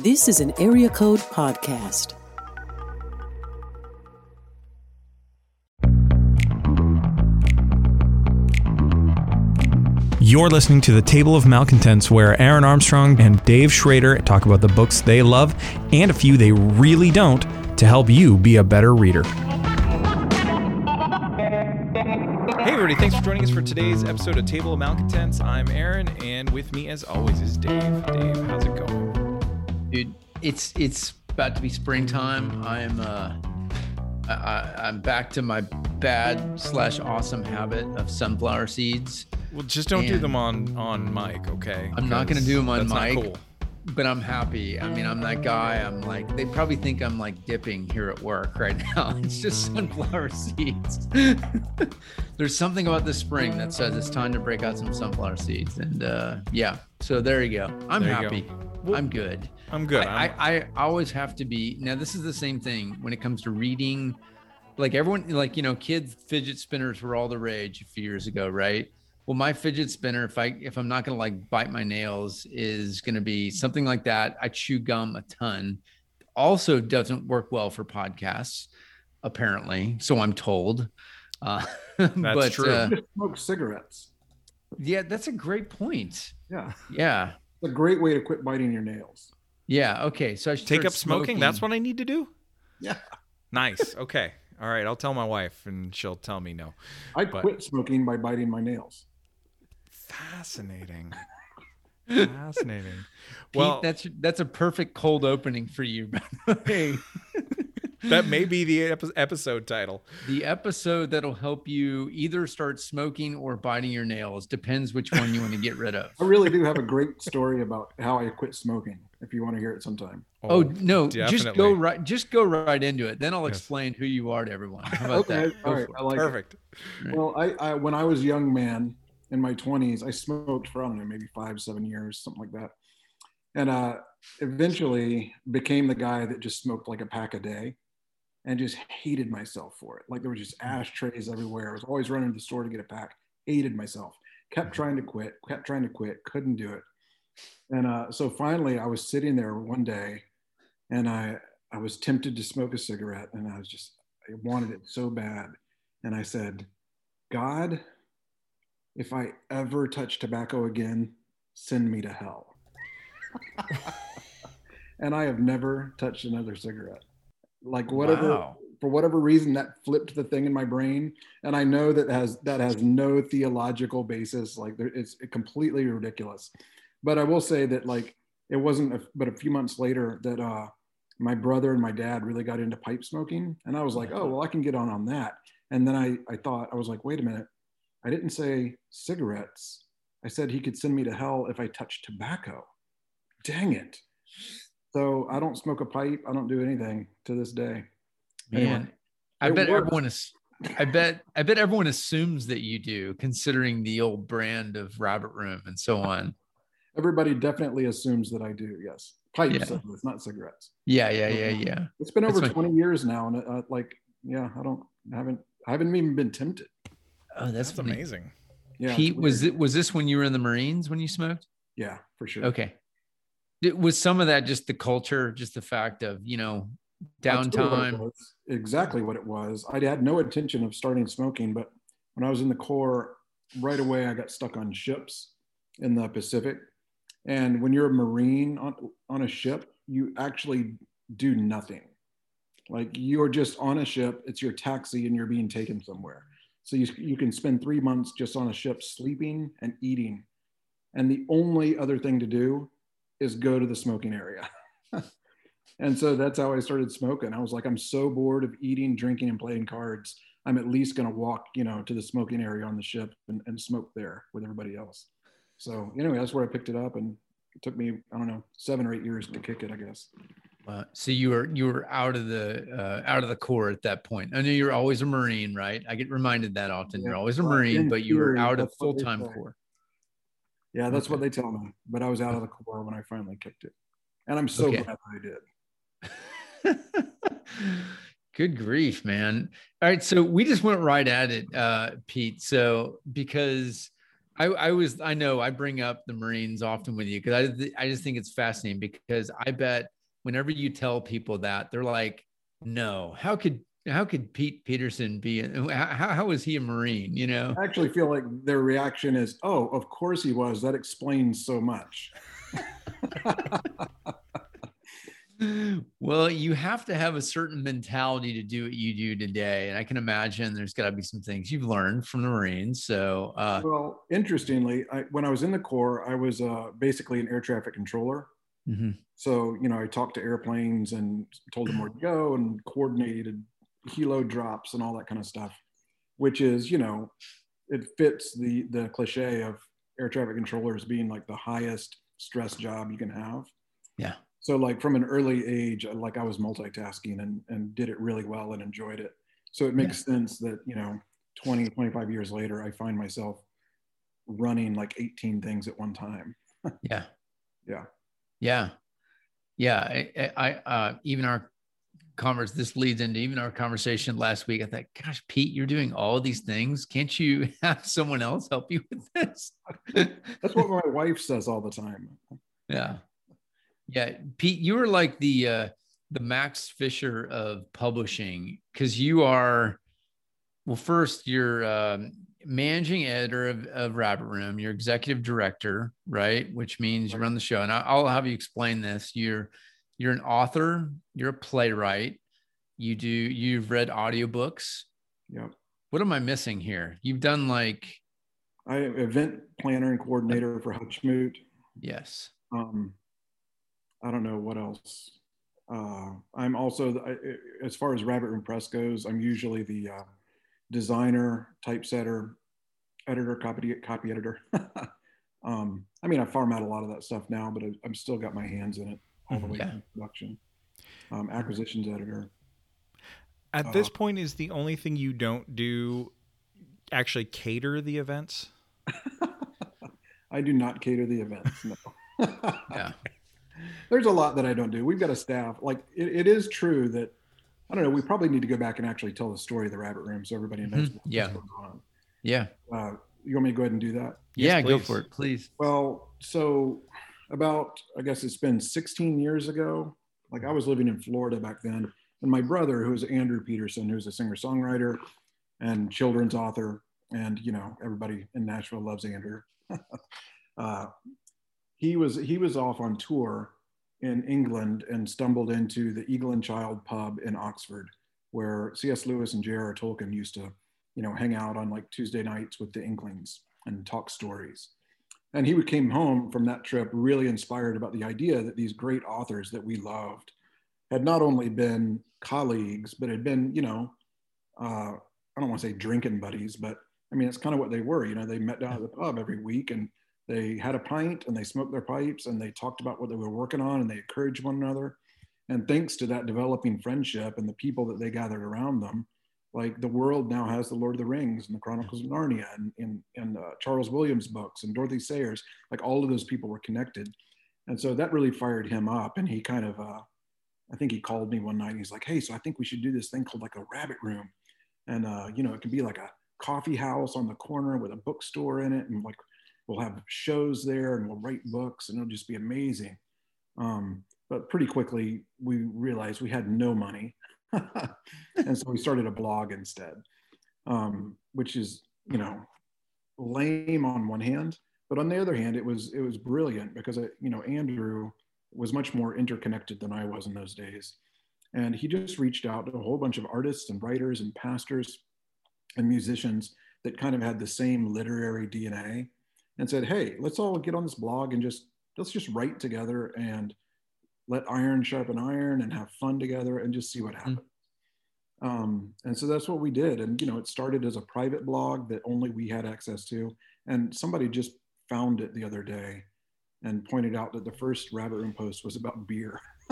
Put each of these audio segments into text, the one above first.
This is an Area Code Podcast. You're listening to the Table of Malcontents, where Aaron Armstrong and Dave Schrader talk about the books they love and a few they really don't to help you be a better reader. Hey, everybody, thanks for joining us for today's episode of Table of Malcontents. I'm Aaron, and with me, as always, is Dave. Dave, how's it going? Dude, it's it's about to be springtime. I'm uh, I, I, I'm back to my bad slash awesome habit of sunflower seeds. Well, just don't do them on on mic, okay? I'm not gonna do them on That's not mic. cool. But I'm happy. I mean, I'm that guy. I'm like, they probably think I'm like dipping here at work right now. It's just sunflower seeds. There's something about this spring that says it's time to break out some sunflower seeds. And uh, yeah, so there you go. I'm There you go. happy. Well, I'm good. I'm good. I, I'm- I, I always have to be now this is the same thing when it comes to reading like everyone like you know kids fidget spinners were all the rage a few years ago right well my fidget spinner if i if i'm not going to like bite my nails is going to be something like that i chew gum a ton also doesn't work well for podcasts apparently so i'm told uh but true. uh, smoke cigarettes. yeah that's a great point Yeah, yeah it's a great way to quit biting your nails. Yeah okay so i should Take up smoking? That's what I need to do? Yeah, Nice. Okay. All right. I'll tell my wife, and she'll tell me no. I But- quit smoking by biting my nails. Fascinating. Fascinating. Pete, Well, that's that's a perfect cold opening for you. By the way, that may be the epi- episode title. the episode that'll help you either start smoking or biting your nails depends which one you want to get rid of. I really do have a great story about how I quit smoking. If you want to hear it sometime. Oh no, just go right, just go right into it. Then I'll Yes. explain who you are to everyone. How about Okay, that? Go all right. I like it. Perfect. Well, I, I when I was a young man in my 20s, I smoked for I don't know maybe five seven years something like that, and uh, eventually became the guy that just smoked like a pack a day, and just hated myself for it. Like there were just ashtrays everywhere. I was always running to the store to get a pack. Hated myself. Kept trying to quit. Kept trying to quit. Couldn't do it. And uh, so finally, I was sitting there one day, and I I was tempted to smoke a cigarette, and I was just I wanted it so bad, and I said, God, if I ever touch tobacco again, send me to hell. and I have never touched another cigarette. Like whatever Wow. for whatever reason that flipped the thing in my brain and I know that has that has no theological basis like there, it's completely ridiculous. But I will say that like it wasn't a, but a few months later that uh my brother and my dad really got into pipe smoking and I was like, "Oh, well I can get on on that." And then I I thought I was like, "Wait a minute. I didn't say cigarettes. I said he could send me to hell if I touched tobacco. Dang it. So I don't smoke a pipe. I don't do anything to this day. Man, Anyway, I bet works. everyone is. I bet I bet everyone assumes that you do, considering the old brand of Rabbit Room and so on. Everybody definitely assumes that I do. Yes. Pipes, Yeah. it's not cigarettes. Yeah, yeah, yeah, yeah. It's been over fine. 20 years now. And uh, like, yeah, I don't, I haven't, I haven't even been tempted. Oh, that's, That's amazing. Yeah. Pete, was it was this when you were in the Marines when you smoked? Yeah, for sure. Okay. Did- Was some of that just the culture, just the fact of you know I'll tell you what downtime? exactly what it was. I had no intention of starting smoking, but when I was in the Corps, right away I got stuck on ships in the Pacific. And when you're a Marine on, on a ship, you actually do nothing. Like you're just on a ship, it's your taxi, and you're being taken somewhere. So you, you can spend three months just on a ship sleeping and eating. And the only other thing to do is go to the smoking area. And so that's how I started smoking. I was like, I'm so bored of eating, drinking, and playing cards. I'm at least going to walk, you know, to the smoking area on the ship and, and smoke there with everybody else. So anyway, that's where I picked it up, and it took me, I don't know, seven or eight years to kick it, I guess. Uh, so you were you were out of the uh, out of the Corps at that point. I know you're always a Marine, right? I get reminded that often. You're always a Marine, in but you were out of full time Corps. Yeah, that's what they tell me. But I was out of the Corps when I finally kicked it, and I'm so Okay. glad I did. Good grief, man. All right. So we just went right at it, uh, Pete. So because I, I was I know I bring up the Marines often with you because I I just think it's fascinating because I bet whenever you tell people that they're like, no, how could how could Pete Peterson be? How, how was he a Marine? You know, I actually feel like their reaction is, oh, of course he was. That explains so much. well, you have to have a certain mentality to do what you do today. And I can imagine there's got to be some things you've learned from the Marines. So, uh, well, interestingly, I, when I was in the Corps, I was uh, basically an air traffic controller. Mm-hmm. So, you know, I talked to airplanes and told them where to go and coordinated helo drops and all that kind of stuff, which is, you know, it fits the the cliche of air traffic controllers being like the highest stress job you can have. Yeah. So like from an early age, like I was multitasking and, and did it really well and enjoyed it. So it makes yeah. sense that, you know, 20, 25 years later, I find myself running like 18 things at one time. yeah. Yeah. Yeah. Yeah. I, I uh, even our converse, this leads into even our conversation last week. I thought, gosh, Pete, you're doing all these things. Can't you have someone else help you with this? That's what my wife says all the time. Yeah. Yeah. Pete, you are like the, uh, the Max Fischer of publishing because you are, well, first you're um, managing editor of, of Rabbit Room, you're executive director, right? Which means you run the show. And I'll have you explain this. You're, you're an author, you're a playwright, you do you've read audiobooks. Yep. What am I missing here? You've done like I event planner and coordinator for Hutchmoot. Yes. Um, I don't know what else. Uh, I'm also, I, as far as Rabbit Room Press goes, I'm usually the uh, designer, typesetter, editor, copy copy editor. um, I mean, I farm out a lot of that stuff now, but I, I'm still got my hands in it all the way yeah. production. Um, acquisitions editor. At uh, this point, is the only thing you don't do actually cater the events? I do not cater the events. No. yeah. There's a lot that I don't do. We've got a staff. Like it, it is true that I don't know. We probably need to go back and actually tell the story of the rabbit room so everybody knows mm-hmm. what's yeah. going on. Yeah. Uh, you want me to go ahead and do that? Yeah, yes, go for it, please. Well, so about I guess it's been 16 years ago. Like I was living in Florida back then, and my brother, who is Andrew Peterson, who's a singer-songwriter and children's author, and you know everybody in Nashville loves Andrew. uh, he was he was off on tour in England and stumbled into the Eagle and Child pub in Oxford, where C.S. Lewis and J.R.R. Tolkien used to, you know, hang out on like Tuesday nights with the Inklings and talk stories and he came home from that trip really inspired about the idea that these great authors that we loved had not only been colleagues but had been you know uh, i don't want to say drinking buddies but i mean it's kind of what they were you know they met down at the pub every week and they had a pint and they smoked their pipes and they talked about what they were working on and they encouraged one another and thanks to that developing friendship and the people that they gathered around them like the world now has the Lord of the Rings and the Chronicles of Narnia and, and, and uh, Charles Williams books and Dorothy Sayers, like all of those people were connected. And so that really fired him up. And he kind of, uh, I think he called me one night and he's like, Hey, so I think we should do this thing called like a rabbit room. And, uh, you know, it can be like a coffee house on the corner with a bookstore in it. And like, we'll have shows there and we'll write books and it'll just be amazing. Um, but pretty quickly we realized we had no money. And so we started a blog instead, um, which is, you know, lame on one hand, but on the other hand, it was it was brilliant because it, you know Andrew was much more interconnected than I was in those days, and he just reached out to a whole bunch of artists and writers and pastors and musicians that kind of had the same literary DNA, and said, "Hey, let's all get on this blog and just let's just write together and let iron sharpen iron and have fun together and just see what hmm. happens. Mm. Um, and so that's what we did. And, you know, it started as a private blog that only we had access to. And somebody just found it the other day and pointed out that the first Rabbit Room post was about beer,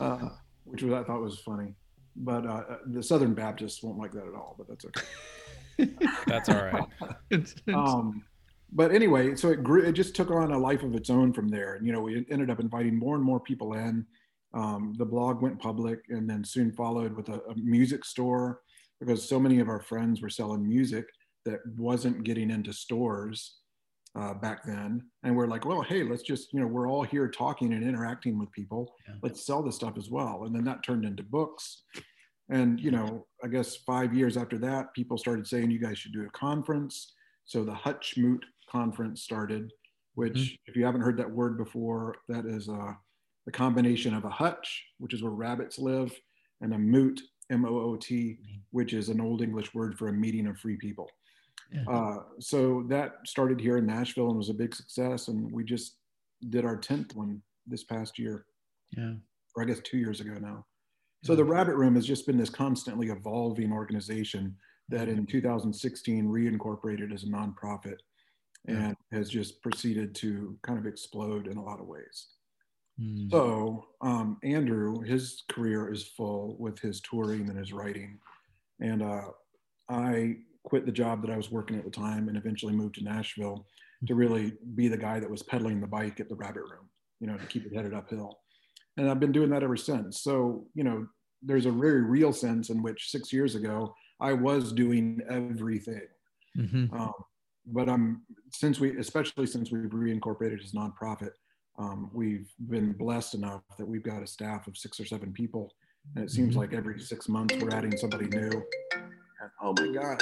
uh, which was, I thought was funny. But uh, the Southern Baptists won't like that at all, but that's okay. that's all right. um, but anyway, so it grew, it just took on a life of its own from there. And, you know, we ended up inviting more and more people in. Um, the blog went public and then soon followed with a, a, music store because so many of our friends were selling music that wasn't getting into stores uh, back then. And we're like, well, hey, let's just, you know, we're all here talking and interacting with people. Yeah. Let's sell this stuff as well. And then that turned into books. And, you know, I guess five years after that, people started saying you guys should do a conference. So the Hutchmoot conference started, which, Mhm. if you haven't heard that word before, that is a, the combination of a hutch, which is where rabbits live, and a moot, M O O T, which is an Old English word for a meeting of free people. Yeah. Uh, so that started here in Nashville and was a big success. And we just did our 10th one this past year, Yeah. or I guess two years ago now. So the Rabbit Room has just been this constantly evolving organization that in 2016 reincorporated as a nonprofit and has just proceeded to kind of explode in a lot of ways. Mm. So um, Andrew, his career is full with his touring and his writing, and uh, I quit the job that I was working at the time and eventually moved to Nashville to really be the guy that was pedaling the bike at the Rabbit Room, you know, to keep it headed uphill. And I've been doing that ever since. So you know, there's a very real sense in which six years ago I was doing everything. Mhm. Um, but I'm since we, especially since we've reincorporated as nonprofit, um, we've been blessed enough that we've got a staff of six or seven people, and it seems Mhm. like every six months we're adding somebody new. And, oh my gosh!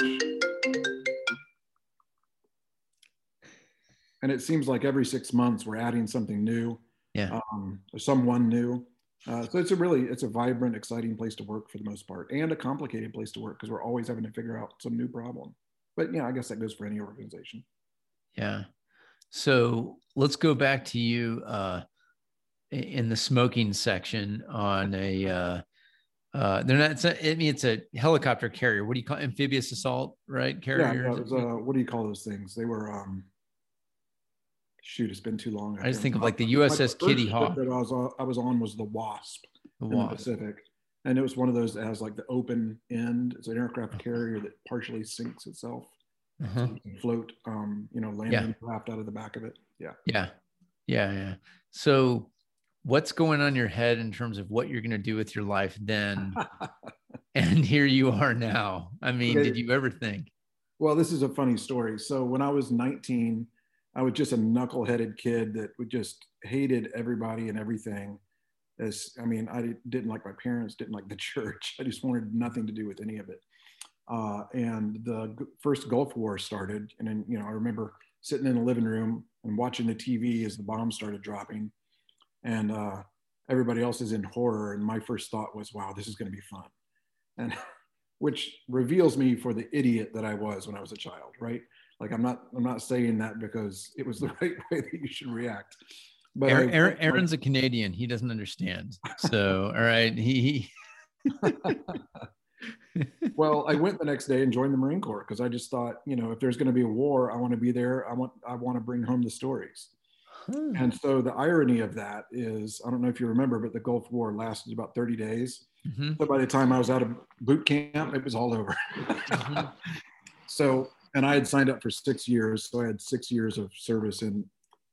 And it seems like every six months we're adding something new, Yeah. um, or someone new. Uh, so it's a really it's a vibrant, exciting place to work for the most part, and a complicated place to work because we're always having to figure out some new problem. But yeah, I guess that goes for any organization. Yeah. So let's go back to you uh, in the smoking section on a. Uh, uh, they're not. It's a, I mean, it's a helicopter carrier. What do you call amphibious assault? Right, Yeah, carrier. no, it was, uh, what do you call those things? They were um, shoot. It's been too long. I just think of like the USS Kitty Hawk. that I was on, I was on was the Wasp The in the. Pacific, and it was one of those that has like the open end. It's an aircraft carrier that partially sinks itself. Uh-huh. So you float, um, you know, landing craft out of the back of it. Yeah. Yeah. Yeah. Yeah. So what's going on in your head in terms of what you're going to do with your life then? and here you are now. I mean, Okay. did you ever think? Well, this is a funny story. So when I was 19, I was just a knuckleheaded kid that would just hated everybody and everything. As I mean, I didn't like my parents, didn't like the church. I just wanted nothing to do with any of it. Uh, and the first Gulf War started, and then you know I remember sitting in the living room and watching the TV as the bombs started dropping, and uh, everybody else is in horror. And my first thought was, "Wow, this is going to be fun," and which reveals me for the idiot that I was when I was a child, right? Like I'm not I'm not saying that because it was the right way that you should react. But Aaron, Aaron, Aaron's a Canadian. He doesn't understand. So, all right. He, he well, I went the next day and joined the Marine Corps because I just thought, you know, if there's going to be a war, I want to be there. I want I want to bring home the stories. Huh. And so the irony of that is, I don't know if you remember, but the Gulf War lasted about 30 days. Mhm. So by the time I was out of boot camp, it was all over. Mhm. so, and I had signed up for six years. So I had six years of service in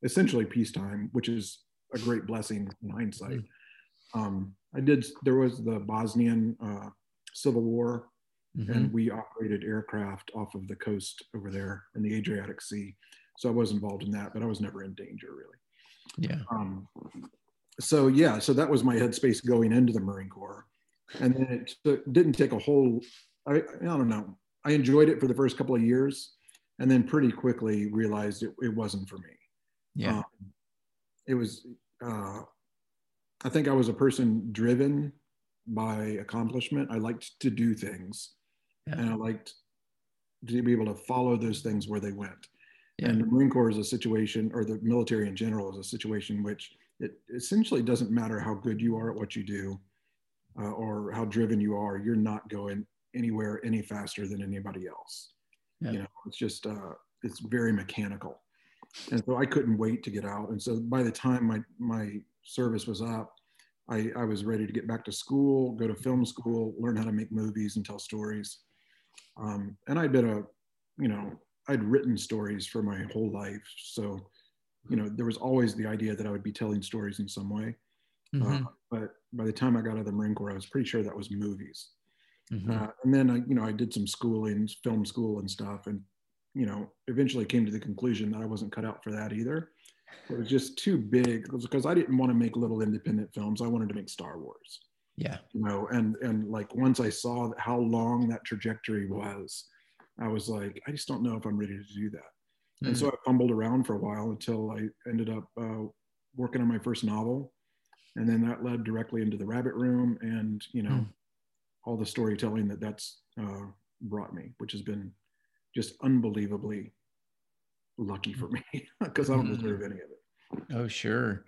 essentially peacetime, which is a great blessing in hindsight. Um, I did, there was the Bosnian uh, Civil War, Mhm. and we operated aircraft off of the coast over there in the Adriatic Sea. So I was involved in that, but I was never in danger really. Yeah. Um, so yeah, so that was my headspace going into the Marine Corps, and then it took, didn't take a whole. I, I don't know. I enjoyed it for the first couple of years, and then pretty quickly realized it, it wasn't for me. Yeah. Um, it was. Uh, I think I was a person driven by accomplishment. I liked to do things, Yeah. and I liked to be able to follow those things where they went. Yeah. And the Marine Corps is a situation, or the military in general is a situation which it essentially doesn't matter how good you are at what you do uh, or how driven you are, you're not going anywhere any faster than anybody else. Yeah. You know, it's just, uh, it's very mechanical. And so I couldn't wait to get out. And so by the time my, my service was up, I, I was ready to get back to school, go to film school, learn how to make movies and tell stories. Um, and I'd been a, you know, I'd written stories for my whole life. So, you know, there was always the idea that I would be telling stories in some way. Mhm. Uh, but by the time I got out of the Marine Corps, I was pretty sure that was movies. Mhm. Uh, and then I, you know, I did some schooling, film school and stuff, and you know, eventually came to the conclusion that I wasn't cut out for that either. It was just too big because I didn't want to make little independent films. I wanted to make Star Wars. Yeah. You know, and and like once I saw how long that trajectory was, I was like, I just don't know if I'm ready to do that. Mm. And so I fumbled around for a while until I ended up uh, working on my first novel, and then that led directly into the Rabbit Room, and you know, mm. All the storytelling that that's uh, brought me, which has been just unbelievably lucky for me because I don't mm. deserve any of it. Oh, sure.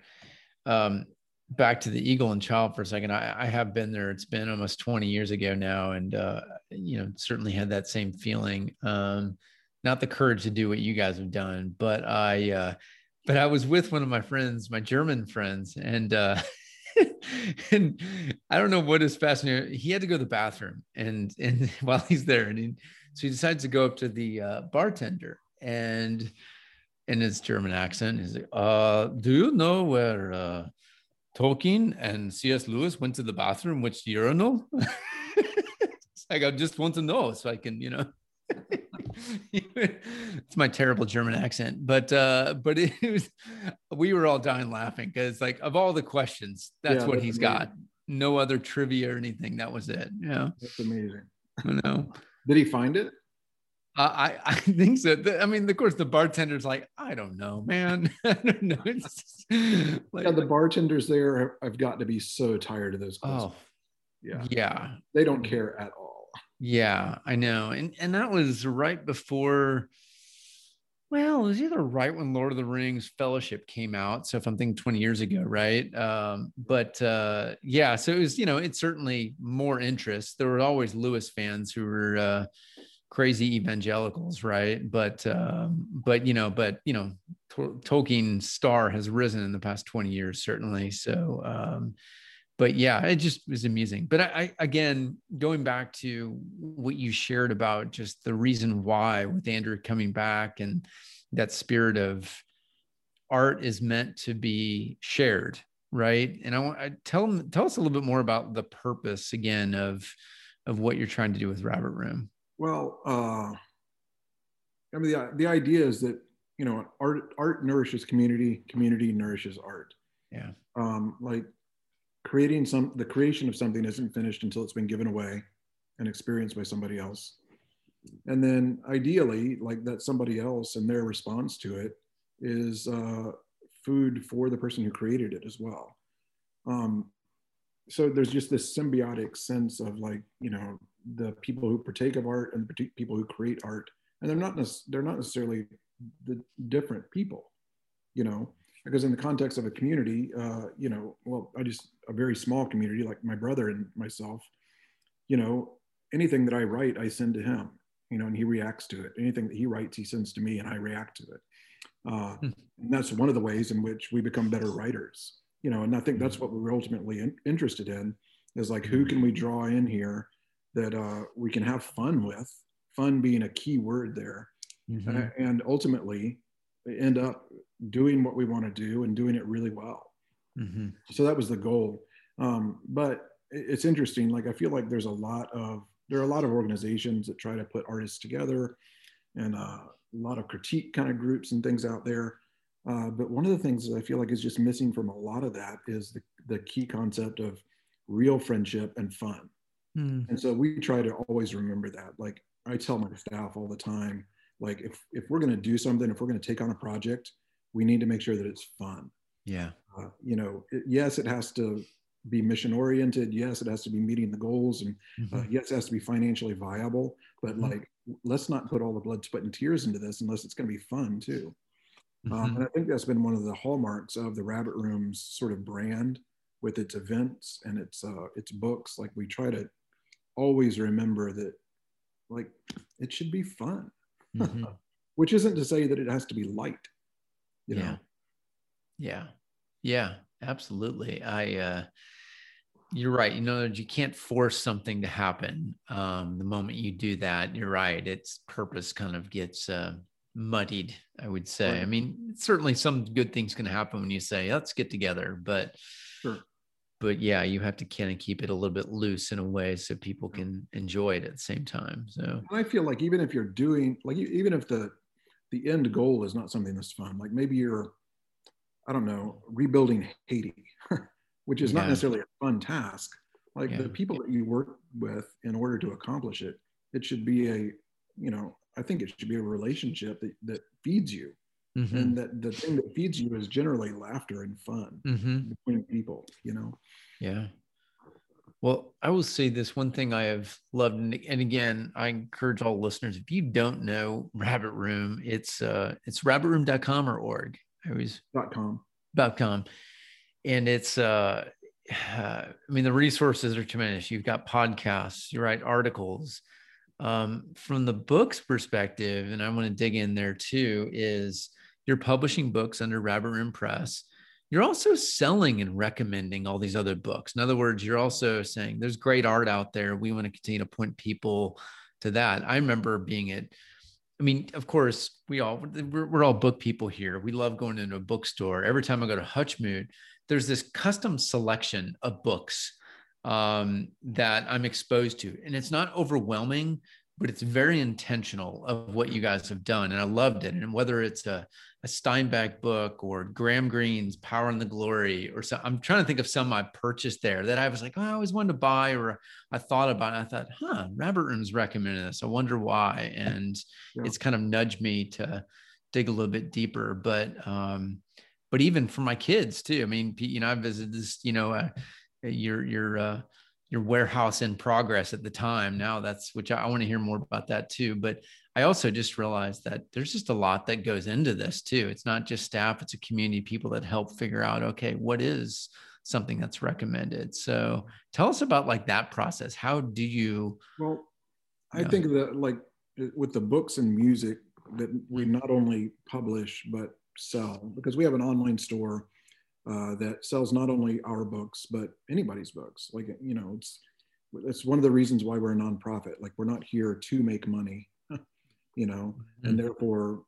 Um, back to the Eagle and Child for a second. I, I, have been there. It's been almost 20 years ago now, and uh, you know, certainly had that same feeling. Um, not the courage to do what you guys have done, but I, uh, but I was with one of my friends, my German friends, and uh, and I don't know what is fascinating. He had to go to the bathroom, and and while he's there, and he, so he decides to go up to the uh, bartender, and in his German accent, he's like, uh, "Do you know where uh, Tolkien and C.S. Lewis went to the bathroom? Which urinal?" it's like I just want to know so I can, you know. It's my terrible German accent, but uh, but it was we were all dying laughing because like of all the questions, that's yeah, what that's he's amazing. got. No other trivia or anything. That was it. Yeah, that's amazing. I don't know. Did he find it? Uh, I I think so. I mean, of course, the bartender's like, I don't know, man. I don't know. Like, yeah, the bartenders there I've got to be so tired of those questions. Oh, yeah, yeah. They don't care at all. Yeah, I know. And and that was right before well, it was either right when Lord of the Rings Fellowship came out. So if I'm thinking 20 years ago, right? Um, but uh, yeah, so it was, you know, it's certainly more interest. There were always Lewis fans who were uh, crazy evangelicals, right? But um, but you know, but you know, Tolkien star has risen in the past 20 years, certainly. So um, but yeah, it just was amusing. But I, I, again, going back to what you shared about just the reason why with Andrew coming back and that spirit of art is meant to be shared, right? And I want I tell them tell us a little bit more about the purpose again of of what you're trying to do with Rabbit Room. Well, uh, I mean, the, the idea is that you know art art nourishes community, community nourishes art. Yeah. Um, like creating some the creation of something isn't finished until it's been given away and experienced by somebody else. And then ideally like that somebody else and their response to it is uh, food for the person who created it as well. Um, so there's just this symbiotic sense of like you know the people who partake of art and the people who create art. And they're not they're not necessarily the different people you know because in the context of a community, uh, you know, well, I just a very small community like my brother and myself, you know, anything that I write, I send to him, you know, and he reacts to it. Anything that he writes, he sends to me, and I react to it. Uh, hmm. and that's one of the ways in which we become better writers, you know. And I think that's hmm. what we're ultimately in, interested in is like who can we draw in here that uh, we can have fun with, fun being a key word there, mm-hmm. uh, and ultimately end up doing what we want to do and doing it really well. Mm-hmm. So that was the goal. Um, but it's interesting. Like I feel like there's a lot of there are a lot of organizations that try to put artists together, and uh, a lot of critique kind of groups and things out there. Uh, but one of the things that I feel like is just missing from a lot of that is the, the key concept of real friendship and fun. Mm. And so we try to always remember that. Like I tell my staff all the time, like if if we're going to do something, if we're going to take on a project, we need to make sure that it's fun. Yeah. Uh, you know, it, yes, it has to be mission oriented. Yes, it has to be meeting the goals, and uh, mm-hmm. uh, yes, it has to be financially viable. But mm-hmm. like, let's not put all the blood, sweat, and tears into this unless it's going to be fun too. Um, mm-hmm. Um, and I think that's been one of the hallmarks of the Rabbit Room's sort of brand with its events and its uh, its books. Like we try to always remember that, like, it should be fun. Mm-hmm. Which isn't to say that it has to be light you know? yeah. Yeah yeah absolutely. I uh you're right. You know you can't force something to happen um the moment you do that. You're right. Its purpose kind of gets uh muddied i would say. Right. i mean certainly some good things can happen when you say let's get together but sure but yeah, you have to kind of keep it a little bit loose in a way so people can enjoy it at the same time. So I feel like even if you're doing like even if the the end goal is not something that's fun, like maybe you're I don't know rebuilding Haiti, which is yeah. not necessarily a fun task. Like yeah. the people that you work with in order to accomplish it, it should be a you know I think it should be a relationship that that feeds you. Mm-hmm. and that the thing that feeds you is generally laughter and fun mm-hmm. between people you know yeah well i will say this one thing i have loved and, and again i encourage all listeners if you don't know rabbit room it's uh it's rabbitroom.com or org i always dot com dot com and it's uh I mean, the resources are tremendous. You've got podcasts, you write articles. Um, from the book's perspective, and I want to dig in there too, is you're publishing books under Rabbit Room Press. You're also selling and recommending all these other books. In other words, you're also saying there's great art out there. We want to continue to point people to that. I remember being at, I mean, of course, we all we're, we're all book people here. We love going into a bookstore. Every time I go to Hutchmoot, there's this custom selection of books um, that I'm exposed to, and it's not overwhelming, but it's very intentional of what you guys have done, and I loved it. And whether it's a a Steinbeck book or Graham Greene's Power and the Glory, or so I'm trying to think of some I purchased there that I was like, oh, I always wanted to buy, or I thought about it. I thought, huh, Rabbit Room's recommended this. I wonder why. And yeah. it's kind of nudged me to dig a little bit deeper. But um, but even for my kids too. I mean, you know, I visited this, you know, uh, your your uh your warehouse in progress at the time. Now that's which I, I want to hear more about that too. But I also just realized that there's just a lot that goes into this too. It's not just staff, it's a community people that help figure out, okay, what is something that's recommended. So tell us about like that process. How do you well I know? think that like with the books and music that we mm-hmm. not only publish but sell because we have an online store uh, that sells not only our books but anybody's books. Like you know, it's it's one of the reasons why we're a nonprofit. Like we're not here to make money, you know, mm-hmm. and therefore,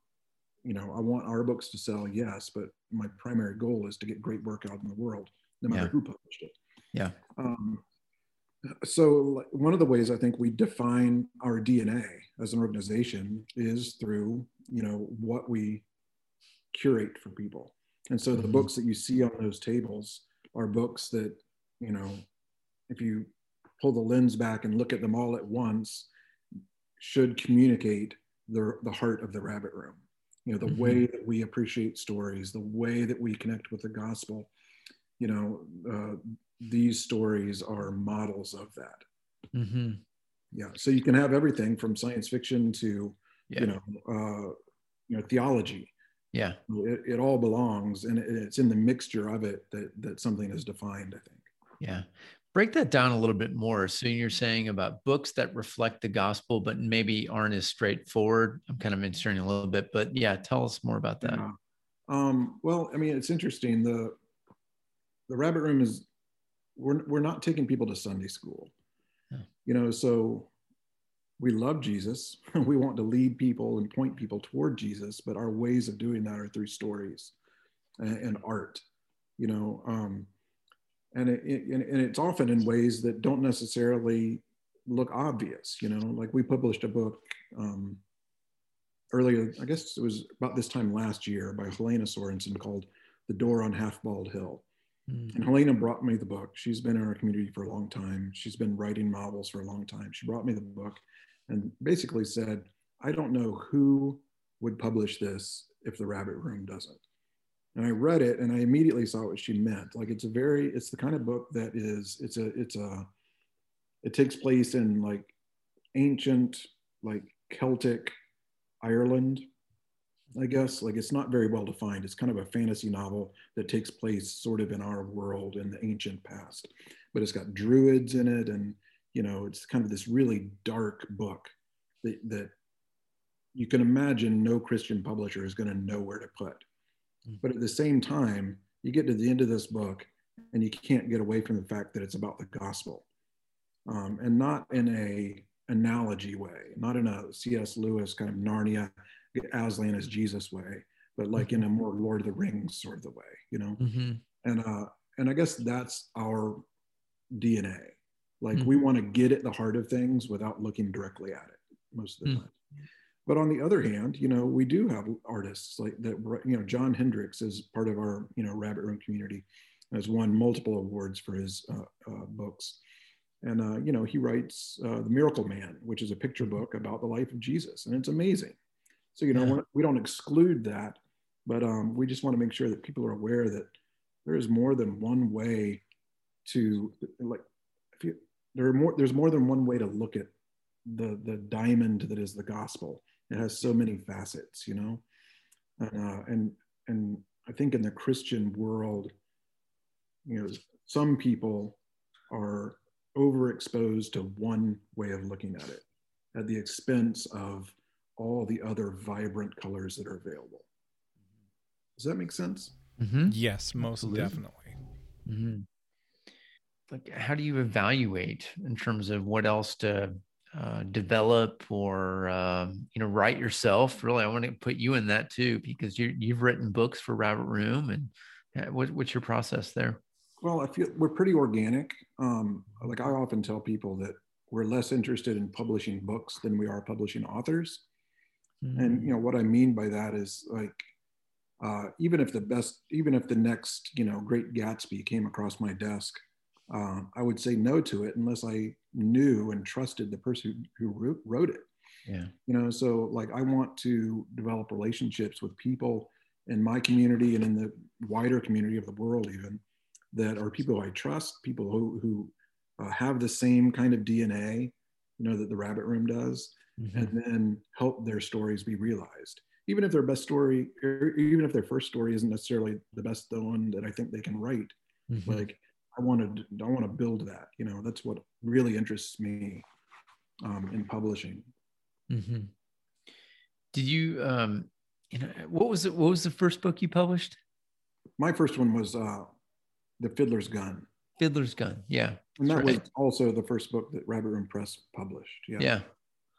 you know, I want our books to sell, yes, but my primary goal is to get great work out in the world, no matter yeah. who published it. Yeah. Um, so one of the ways I think we define our DNA as an organization is through you know what we curate for people and so the books that you see on those tables are books that, you know, if you pull the lens back and look at them all at once, should communicate the, the heart of the rabbit room. You know, the mm-hmm. way that we appreciate stories, the way that we connect with the gospel. You know, uh, these stories are models of that. Mm-hmm. Yeah. So you can have everything from science fiction to, yeah. you know, uh, you know, theology yeah. It, it all belongs and it's in the mixture of it that that something is defined i think. Yeah. Break that down a little bit more. So you're saying about books that reflect the gospel but maybe aren't as straightforward. I'm kind of inserting a little bit but yeah tell us more about that. Yeah. um, well i mean it's interesting. The the rabbit room is we're, we're not taking people to sunday school. Yeah. you know so we love Jesus. we want to lead people and point people toward Jesus, but our ways of doing that are through stories and, and art, you know. Um, and, it, it, and it's often in ways that don't necessarily look obvious, you know. Like we published a book um, earlier, I guess it was about this time last year by Helena Sorensen called The Door on Half Bald Hill. Mm. And Helena brought me the book. She's been in our community for a long time. She's been writing novels for a long time. She brought me the book and basically said, I don't know who would publish this if the rabbit room doesn't. And I read it and I immediately saw what she meant. Like it's a very, it's the kind of book that is, it's a, it's a, it takes place in like ancient, like Celtic Ireland, I guess. Like it's not very well defined. It's kind of a fantasy novel that takes place sort of in our world in the ancient past. But it's got druids in it and you know it's kind of this really dark book that, that you can imagine no christian publisher is going to know where to put mm. but at the same time you get to the end of this book and you can't get away from the fact that it's about the gospel um, and not in a analogy way not in a cs lewis kind of narnia aslan as jesus way but like in a more lord of the rings sort of the way you know mm-hmm. and uh and I guess that's our DNA. Like Mm. we want to get at the heart of things without looking directly at it most of the Mm. time. But on the other hand, you know, we do have artists like that. You know, John Hendrix is part of our you know Rabbit Room community, has won multiple awards for his uh, uh, books, and uh, you know he writes uh, The Miracle Man, which is a picture book about the life of Jesus, and it's amazing. So you know Yeah. we don't exclude that, but um, we just want to make sure that people are aware that there is more than one way to like. If you, there are more. There's more than one way to look at the the diamond that is the gospel. It has so many facets, you know, and uh, and and I think in the Christian world, you know, some people are overexposed to one way of looking at it at the expense of all the other vibrant colors that are available. Does that make sense? Mhm. Yes, most Absolutely. definitely. Mhm. Like, how do you evaluate in terms of what else to uh, develop or um, you know write yourself? Really, I want to put you in that too because you you've written books for Rabbit Room, and uh, what, what's your process there? Well, I feel we're pretty organic. Um, like I often tell people that we're less interested in publishing books than we are publishing authors. And you know what I mean by that is like uh, even if the best, even if the next you know Great Gatsby came across my desk, uh, I would say no to it unless I knew and trusted the person who wrote, wrote it. yeah, You know, so like I want to develop relationships with people in my community and in the wider community of the world, even that are people I trust, people who who uh, have the same kind of DNA, you know, that the Rabbit Room does Mhm. and then help their stories be realized. Even if their best story, or even if their first story isn't necessarily the best the one that I think they can write, Mhm. like I want to I want to build that. You know, that's what really interests me um, in publishing. Mhm. Did you um, you know what was it? What was the first book you published? My first one was uh, The Fiddler's Gun, Fiddler's Gun. Yeah, and that That's was also the first book that Rabbit Room Press published. Yeah. yeah.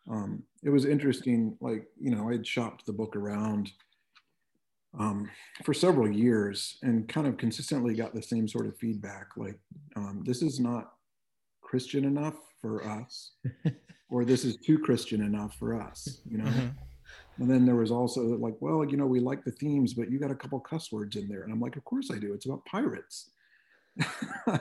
um, it was interesting. Like, you know, I'd shopped the book around um, for several years and kind of consistently got the same sort of feedback. Like, um, this is not Christian enough for us, or this is too Christian enough for us, you know? Mhm. And then there was also like, well, you know, we like the themes, but you got a couple cuss words in there. And I'm like, of course I do. It's about pirates.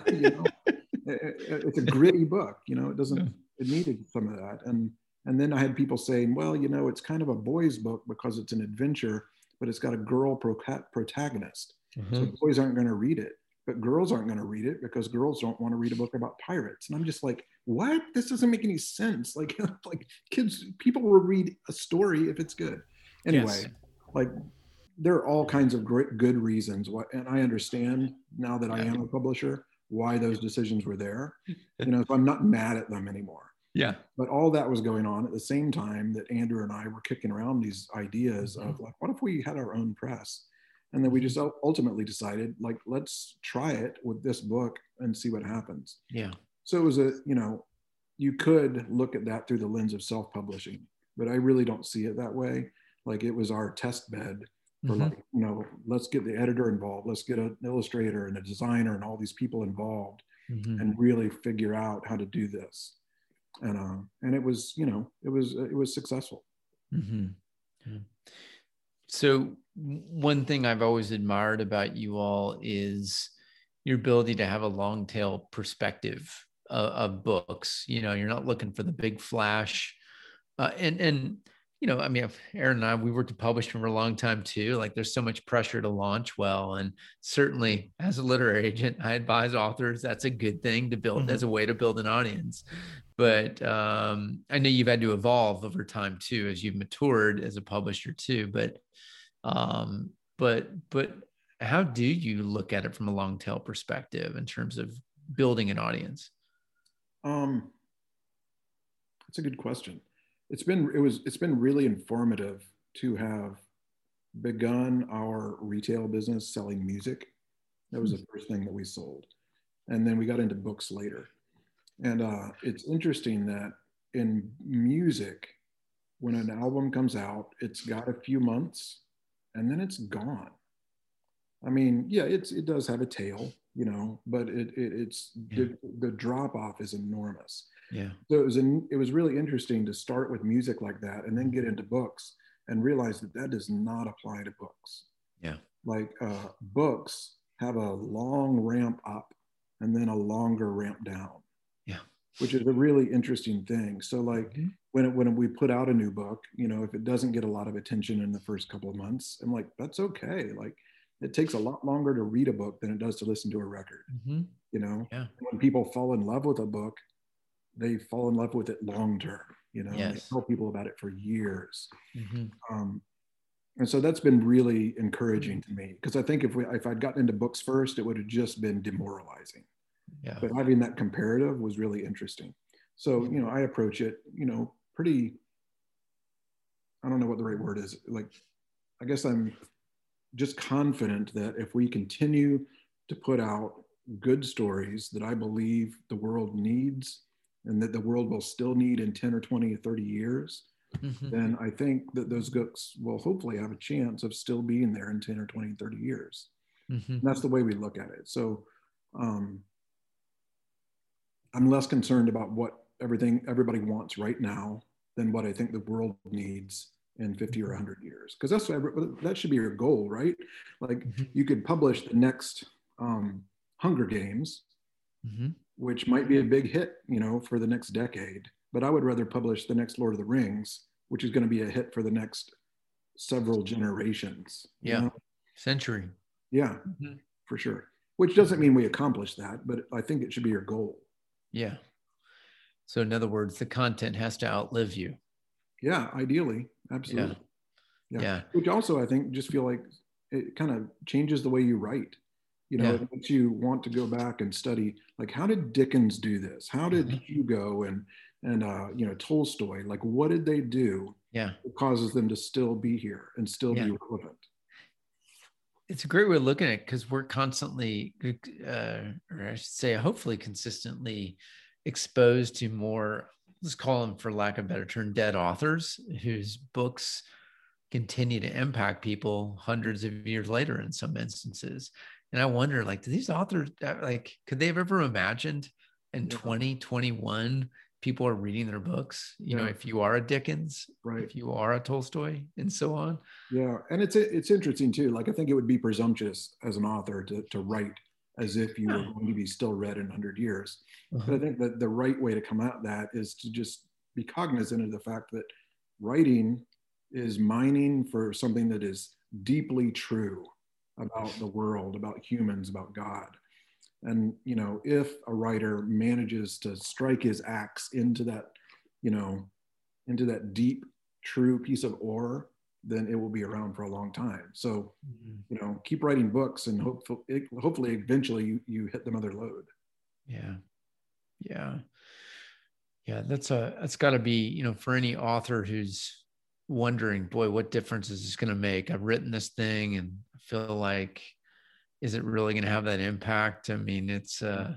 you know, It- it- it's a gritty book. You know, it doesn't. It needed some of that. And and then I had people saying, well, you know, it's kind of a boys' book because it's an adventure, but it's got a girl proca- protagonist. So Mhm. boys aren't going to read it, but girls aren't going to read it because girls don't want to read a book about pirates. And I'm just like, what? This doesn't make any sense. Like, like kids, people will read a story if it's good. Anyway, Yes. like there are all kinds of great good reasons why, and I understand now that I am a publisher why those decisions were there. You know, so I'm not mad at them anymore Yeah. but all that was going on at the same time that Andrew and I were kicking around these ideas of like, what if we had our own press? And then we just ultimately decided, like, let's try it with this book and see what happens. Yeah. So it was a, you know, you could look at that through the lens of self-publishing, but I really don't see it that way. Like it was our test bed for Mhm. like, you know, let's get the editor involved, let's get an illustrator and a designer and all these people involved Mhm. and really figure out how to do this and um and it was you know it was it was successful Mhm. Yeah. So one thing I've always admired about you all is your ability to have a long tail perspective of, of books. You know, you're not looking for the big flash, uh, and and you know, I mean, Aaron and I we worked to publish for a long time too. Like, there's so much pressure to launch well, and certainly as a literary agent, I advise authors that's a good thing to build as a way to build an audience but um, I know you've had to evolve over time too as you've matured as a publisher too. But um, but but how do you look at it from a long tail perspective in terms of building an audience? um that's a good question it's been it was it's been really informative to have begun our retail business selling music. That was the first thing that we sold. And then we got into books later. And uh, it's interesting that in music when an album comes out it's got a few months and then it's gone. I mean yeah it's it does have a tail you know, but it, it it's Yeah. the, the drop off is enormous. Yeah. So it was an, it was really interesting to start with music like that and then get into books and realize that that does not apply to books. Yeah. Like uh, books have a long ramp up and then a longer ramp down. Yeah. Which is a really interesting thing. So like Mhm. when it, when we put out a new book, you know, if it doesn't get a lot of attention in the first couple of months, I'm like, that's okay. Like it takes a lot longer to read a book than it does to listen to a record. Mhm. You know, Yeah. when people fall in love with a book, they fall in love with it long term. You know, and they tell people about it for years. Mhm. Um, and so that's been really encouraging to me because I think if we if I'd gotten into books first, it would have just been demoralizing. Yeah. But having that comparative was really interesting. So you know, I approach it, you know, pretty. I don't know what the right word is. Like, I guess I'm just confident that if we continue to put out good stories that I believe the world needs and that the world will still need in 10 or 20 or 30 years, Mhm. then I think that those books will hopefully have a chance of still being there in 10 or 20, or 30 years. Mhm. That's the way we look at it. So um, I'm less concerned about what everything everybody wants right now than what I think the world needs in 50 or 100 years. Because that's what that should be your goal, right? Like Mhm. you could publish the next um, Hunger Games, Mhm. which might be a big hit, you know, for the next decade. But I would rather publish the next Lord of the Rings, which is going to be a hit for the next several generations. you Yeah. know? Century. Yeah, Mhm. for sure. Which doesn't mean we accomplish that, but I think it should be your goal. Yeah. So in other words, the content has to outlive you. Yeah, ideally, absolutely. Yeah. Yeah. Yeah. Which also I think just feel like it kind of changes the way you write. You know, Yeah. it makes you want to go back and study like how did Dickens do this? How did Mhm. Hugo and and uh, you know Tolstoy like what did they do Yeah. that causes them to still be here and still be relevant? It's a great way of looking at it because we're constantly, uh, or I should say, hopefully consistently exposed to more, let's call them, for lack of a better term, dead authors whose books continue to impact people hundreds of years later in some instances. And I wonder, like, do these authors, uh, like, could they have ever imagined in Yeah. 2021 people are reading their books? You know, if you are a Dickens, Right. if you are a Tolstoy, and so on. Yeah, and it's it's interesting too. Like I think it would be presumptuous as an author to to write as if you were going to be still read in 100 years. Uh-huh. But I think that the right way to come at that is to just be cognizant of the fact that writing is mining for something that is deeply true about the world, about humans, about God. And you know, if a writer manages to strike his axe into that, you know, into that deep, true piece of ore, then it will be around for a long time. So, Mhm. you know, keep writing books and hopefully, hopefully eventually you, you hit the mother lode. Yeah. Yeah. Yeah, that's a that's got to be, you know, for any author who's wondering, boy, what difference is this going to make? I've written this thing and I feel like is it really going to have that impact? I mean, it's uh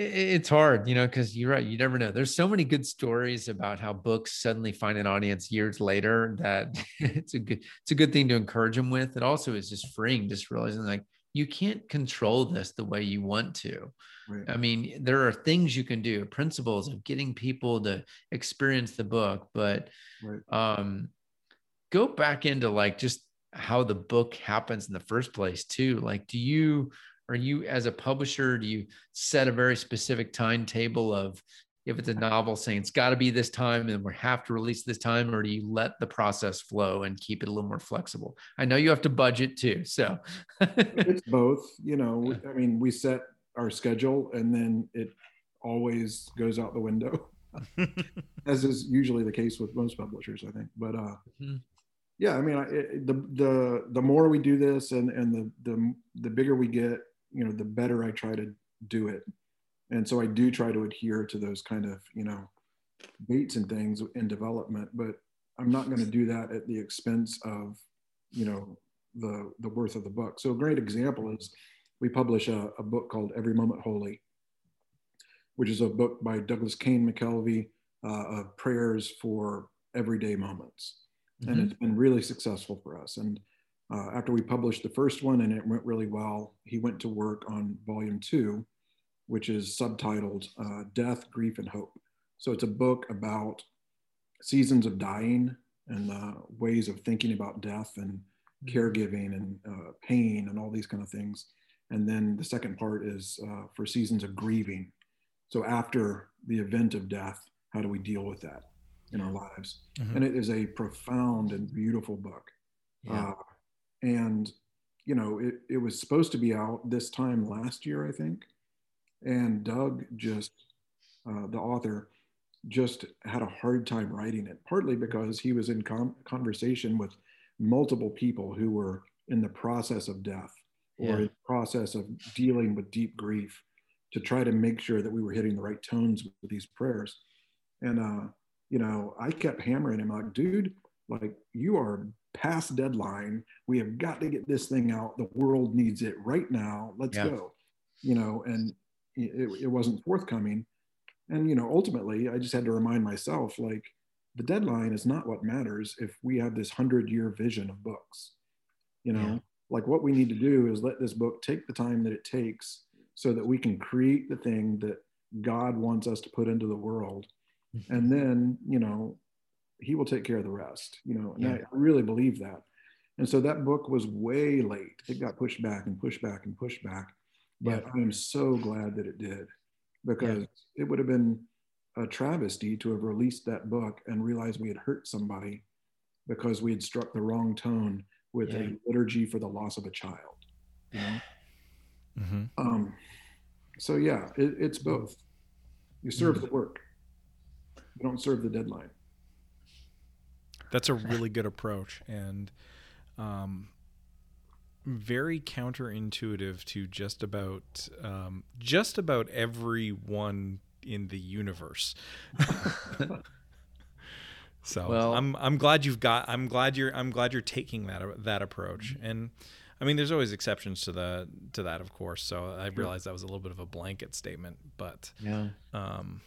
it's hard, you know, because you're right. You never know. There's so many good stories about how books suddenly find an audience years later that it's a good it's a good thing to encourage them with. It also is just freeing, just realizing like you can't control this the way you want to. Right. I mean, there are things you can do, principles of getting people to experience the book, but Right. um, go back into like just how the book happens in the first place too. Like, do you are you as a publisher, do you set a very specific timetable of if it's a novel saying it's got to be this time and we have to release this time, or do you let the process flow and keep it a little more flexible? I know you have to budget too, so it's both you know i mean we set our schedule and then it always goes out the window as is usually the case with most publishers i think but uh Mhm. yeah i mean I, it, the the the more we do this and and the the the bigger we get you know the better i try to do it. And so i do try to adhere to those kind of you know dates and things in development but i'm not going to do that at the expense of you know the the worth of the book. So a great example is we publish a, a book called every moment holy which is a book by Douglas Kaine McKelvey uh, of prayers for everyday moments. And Mhm. it's been really successful for us. And uh, after we published the first one and it went really well, he went to work on volume two, which is subtitled uh, Death, Grief, and Hope. So it's a book about seasons of dying and uh, ways of thinking about death and caregiving and uh, pain and all these kind of things. And then the second part is uh, for seasons of grieving. So after the event of death, how do we deal with that in our lives? Mhm. And it is a profound and beautiful book. Yeah. Uh, and you know, it, it was supposed to be out this time last year, I think. And Doug just, uh, the author, just had a hard time writing it, partly because he was in com- conversation with multiple people who were in the process of death or Yeah. in the process of dealing with deep grief to try to make sure that we were hitting the right tones with these prayers. And, uh, you know, I kept hammering him like, dude, like you are past deadline. We have got to get this thing out. The world needs it right now. Let's Yeah. go. You know, and it, it wasn't forthcoming. And, you know, ultimately, I just had to remind myself like, the deadline is not what matters if we have this hundred year vision of books. You know, Yeah. like what we need to do is let this book take the time that it takes so that we can create the thing that God wants us to put into the world. Mm-hmm. And then, you know, he will take care of the rest, you know, and I really believe that. And so that book was way late. It got pushed back and pushed back and pushed back. But Yeah. I am so glad that it did because it would have been a travesty to have released that book and realized we had hurt somebody because we had struck the wrong tone with Yeah. a liturgy for the loss of a child. You know? hmm Um, so yeah, it, it's both. You serve Mm. the work. You don't serve the deadline. That's a really good approach and um, very counterintuitive to just about um, just about everyone in the universe. so Well- I'm I'm glad you've got I'm glad you're I'm glad you're taking that that approach and. I mean, there's always exceptions to the to that, of course. So I realized that was a little bit of a blanket statement, but Yeah. um,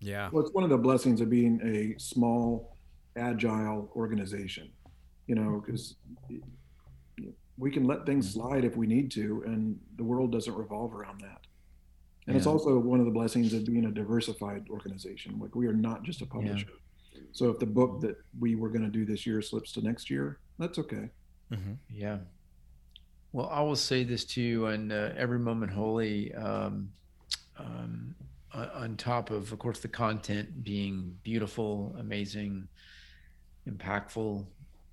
yeah, Well, it's one of the blessings of being a small, agile organization, you know, because we can let things slide if we need to, and the world doesn't revolve around that. And it's also one of the blessings of being a diversified organization. Like we are not just a publisher. So if the book that we were going to do this year slips to next year, that's okay. hmm Yeah. Well, I will say this to you, and uh, every moment holy, um, um, on- on top of, of course, the content being beautiful, amazing, impactful.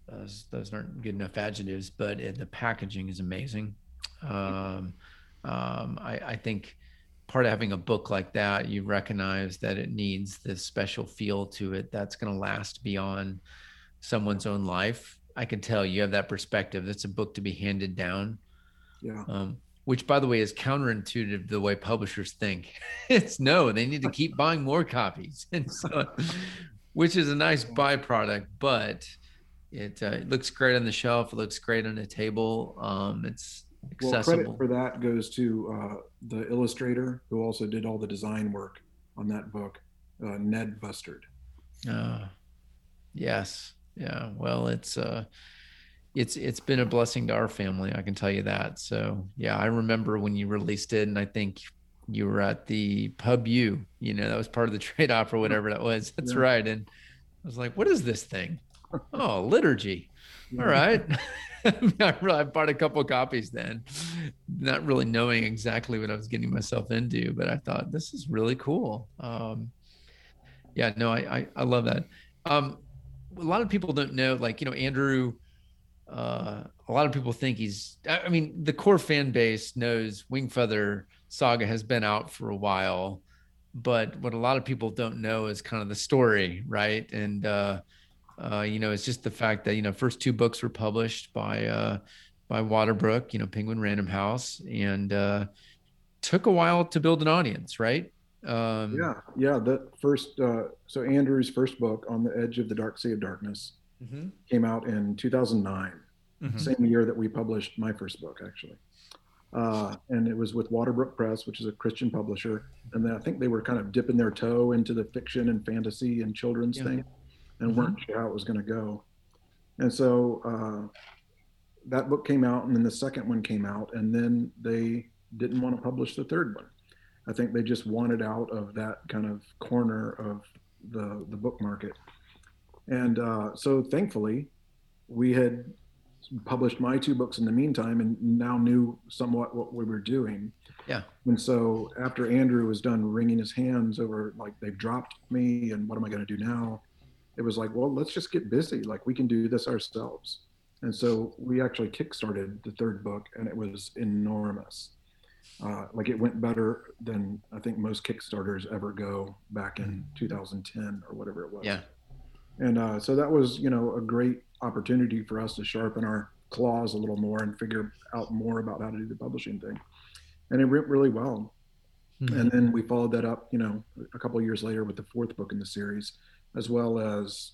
Those, those aren't good enough adjectives, but uh, the packaging is amazing. Um, um, I, I think part of having a book like that, you recognize that it needs this special feel to it that's going to last beyond someone's own life. I can tell you have that perspective. That's a book to be handed down, Yeah. um, which, by the way, is counterintuitive to the way publishers think. it's no, they need to keep buying more copies, and so, which is a nice byproduct. But it, uh, it looks great on the shelf. It looks great on the table. Um, it's Well, credit accessible. for that goes to uh, the illustrator who also did all the design work on that book, uh, Ned Bustard. Uh, yes. Yeah. Well, it's uh it's it's been a blessing to our family, I can tell you that. So yeah, I remember when you released it and I think you were at the pub U, you know, that was part of the trade off or whatever that was. That's Yeah. right. And I was like, what is this thing? Oh, liturgy. All right. I bought a couple of copies then, not really knowing exactly what I was getting myself into, but I thought this is really cool. Um, yeah, no, I, I, I love that. Um, a lot of people don't know, like, you know, Andrew, uh, a lot of people think he's, I I mean, the core fan base knows Wingfeather Saga has been out for a while, but what a lot of people don't know is kind of the story, right? And, uh, uh, you know, it's just the fact that, you know, first two books were published by, uh, by Waterbrook, you know, Penguin Random House, and, uh, took a while to build an audience, right? Um, Yeah, yeah. The first, uh, so Andrew's first book, On the Edge of the Dark Sea of Darkness, mhm. came out in 2009, Mhm. same year that we published my first book, actually. Uh, and it was with Waterbrook Press, which is a Christian publisher. And then I think they were kind of dipping their toe into the fiction and fantasy and children's Yeah. thing and weren't sure how it was going to go. And so uh, that book came out, and then the second one came out, and then they didn't want to publish the third one. I think they just wanted out of that kind of corner of the the book market. And uh, so thankfully, we had published my two books in the meantime and now knew somewhat what we were doing. Yeah. And so after Andrew was done wringing his hands over like they've dropped me and what am I going to do now? It was like, well, let's just get busy. Like we can do this ourselves. And so we actually kickstarted the third book and it was enormous. Uh, like it went better than I think most Kickstarters ever go back in 2010 or whatever it was. Yeah. And uh, so that was, you know, a great opportunity for us to sharpen our claws a little more and figure out more about how to do the publishing thing. And it went really well. Mhm. And then we followed that up, you know, a couple of years later with the fourth book in the series, as well as,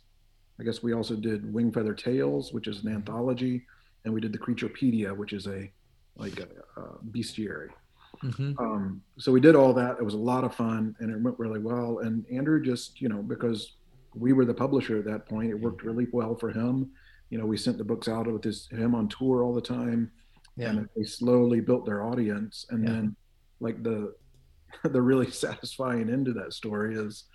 I guess we also did Wingfeather Tales, which is an anthology, and we did the Creaturepedia, which is a like a, a bestiary. Mhm. Um, so we did all that. It was a lot of fun, and it went really well. And Andrew just, you know, because we were the publisher at that point, it worked really well for him. You know, we sent the books out with his him on tour all the time, Yeah. and they slowly built their audience. And Yeah. then, like the the really satisfying end of that story is,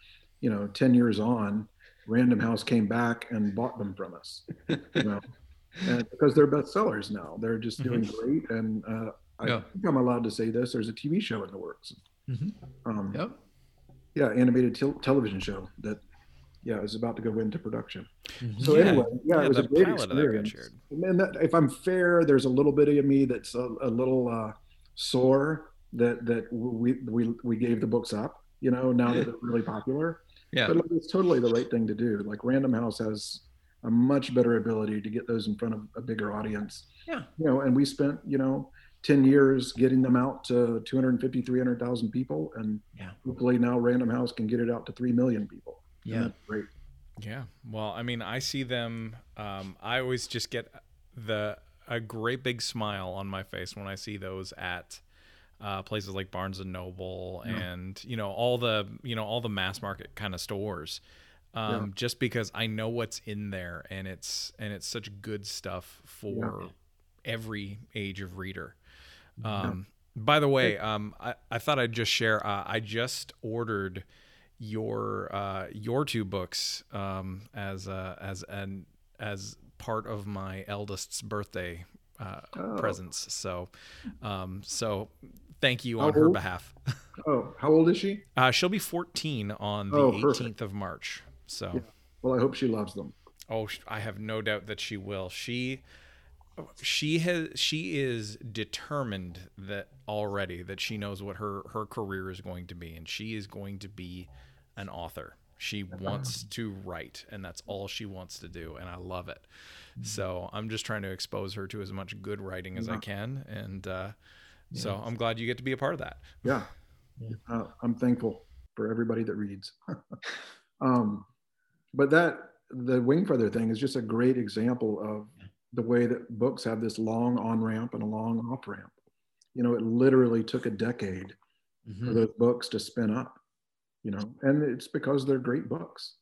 you know, ten years on, Random House came back and bought them from us. You know, and because they're bestsellers now, they're just doing great. And uh, I Yeah. think I'm allowed to say this. There's a TV show in the works. Mhm. Um, Yep. Yeah, animated tel- television show that, yeah, is about to go into production. Mhm. So Yeah. anyway, yeah, Yeah, it was a great experience. And that, if I'm fair, there's a little bit of me that's a, a little uh, sore that that we we we gave the books up. You know, now that they're really popular. Yeah. But like, it's totally the right thing to do. Like Random House has a much better ability to get those in front of a bigger audience. Yeah. You know, and we spent, you know, 10 years getting them out to 250, 300,000 people. And Yeah. hopefully now Random House can get it out to 3 million people. And Yeah. that's great. Yeah. Well, I mean, I see them. Um, I always just get the a great big smile on my face when I see those at uh, places like Barnes and Noble and you know all the you know all the mass market kind of stores. Um, Just because I know what's in there and it's and it's such good stuff for every age of reader. Um, By the way, um, I, I thought I'd just share. Uh, I just ordered your uh, your two books um, as uh, as an as part of my eldest's birthday uh, Oh. presents. So um, so thank you How on her behalf. Oh, how old is she? Uh, she'll be 14 on the Oh, 18th perfect. of March. So. Yeah. Well, I hope she loves them. Oh, I have no doubt that she will. She she has she is determined that already that she knows what her her career is going to be and she is going to be an author. She wants to write and that's all she wants to do and I love it. So, I'm just trying to expose her to as much good writing as I can and uh so I'm glad you get to be a part of that. Yeah. Yeah. Uh, I'm thankful for everybody that reads. um, but that, the Wingfeather thing is just a great example of the way that books have this long on ramp and a long off ramp. You know, it literally took a decade for Mhm. those books to spin up, you know, and it's because they're great books.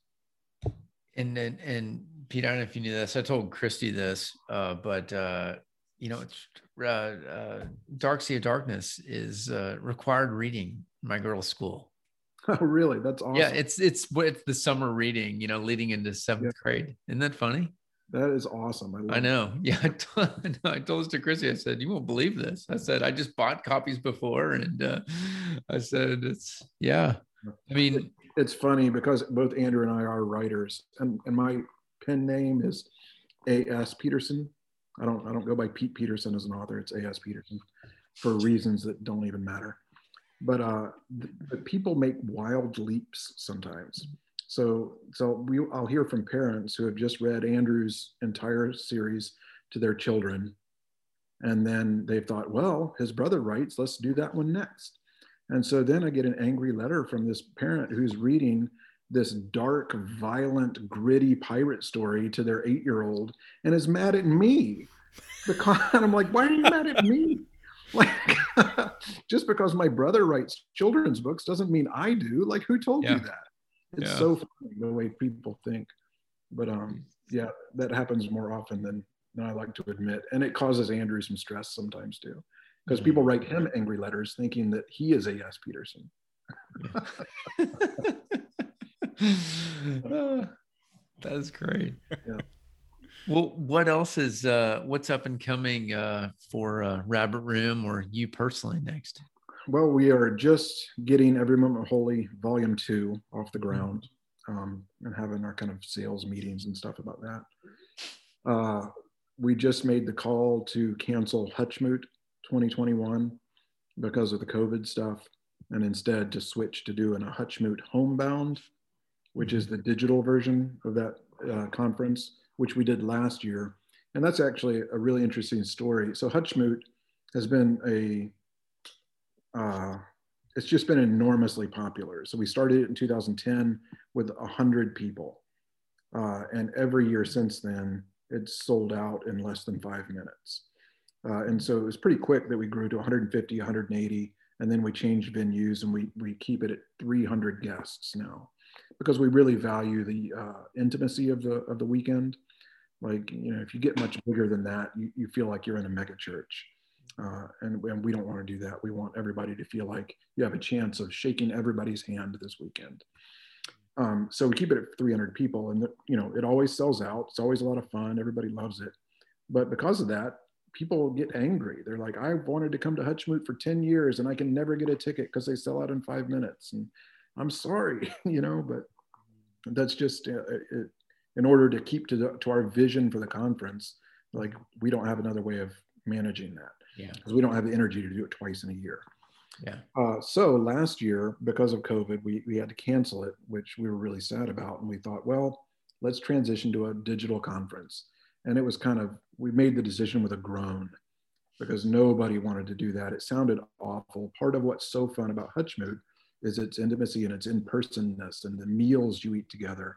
And and and Pete, I don't know if you knew this. I told Christy this, uh, but uh, you know, it's uh, uh, Dark Sea of Darkness is uh, required reading in my girls' school. Oh, really? That's awesome. Yeah, it's it's it's the summer reading, you know, leading into seventh grade. Isn't that funny? That is awesome. I, I know. Yeah, I told, I told this to Chrissy. I said, "You won't believe this." I said, "I just bought copies before," and uh, I said, "It's yeah." I mean, it's funny because both Andrew and I are writers, and, and my pen name is A.S. Peterson. I don't I don't go by Pete Peterson as an author. It's A.S. Peterson for reasons that don't even matter. But uh, th- but people make wild leaps sometimes. So so we I'll hear from parents who have just read Andrew's entire series to their children, and then they've thought, well, his brother writes. Let's do that one next. And so then I get an angry letter from this parent who's reading this dark, violent, gritty pirate story to their eight year old and is mad at me. Because and I'm like, why are you mad at me? Like, just because my brother writes children's books doesn't mean I do. Like, who told Yeah. you that? It's Yeah. so funny the way people think. But um, yeah, that happens more often than than I like to admit, and it causes Andrew some stress sometimes too, because people write him angry letters thinking that he is A.S. Peterson. That's great. Yeah. Well, what else is uh, what's up and coming uh, for uh, Rabbit Room or you personally next? Well, we are just getting Every Moment Holy Volume Two off the ground, um, and having our kind of sales meetings and stuff about that. Uh, we just made the call to cancel Hutchmoot 2021 because of the COVID stuff, and instead to switch to doing a Hutchmoot Homebound, which is the digital version of that uh, conference, which we did last year. And that's actually a really interesting story. So Hutchmoot has been a uh, it's just been enormously popular. So we started it in 2010 with 100 people. Uh, and every year since then, it's sold out in less than five minutes. Uh, and so it was pretty quick that we grew to 150, 180, and then we changed venues and we, we keep it at 300 guests now because we really value the uh, intimacy of the, of the weekend. Like, you know, if you get much bigger than that, you, you feel like you're in a mega church. Uh, and, and we don't want to do that. We want everybody to feel like you have a chance of shaking everybody's hand this weekend. Um, so we keep it at 300 people, and you know it always sells out. It's always a lot of fun. Everybody loves it, but because of that, people get angry. They're like, "I wanted to come to Hutchmoot for 10 years, and I can never get a ticket because they sell out in five minutes." And I'm sorry, you know, but that's just uh, it, in order to keep to the, to our vision for the conference. Like we don't have another way of managing that Yeah. because we don't have the energy to do it twice in a year. Yeah. Uh, so last year, because of COVID, we, we had to cancel it, which we were really sad about. And we thought, well, let's transition to a digital conference. And it was kind of, we made the decision with a groan because nobody wanted to do that. It sounded awful. Part of what's so fun about Hutchmoot is its intimacy and its in-personness and the meals you eat together.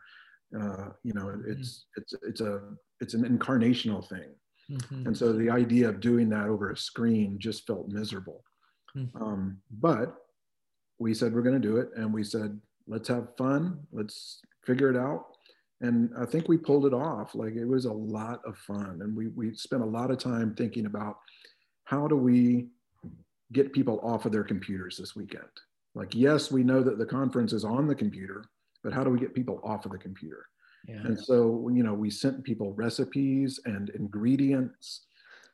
Uh, you know, it's, it's, it's a, it's an incarnational thing. Mhm. And so the idea of doing that over a screen just felt miserable. Mhm. Um, but we said we're going to do it, and we said let's have fun, let's figure it out. And I think we pulled it off. Like it was a lot of fun, and we we spent a lot of time thinking about how do we get people off of their computers this weekend. Like yes, we know that the conference is on the computer, but how do we get people off of the computer? Yeah. And so, you know, we sent people recipes and ingredients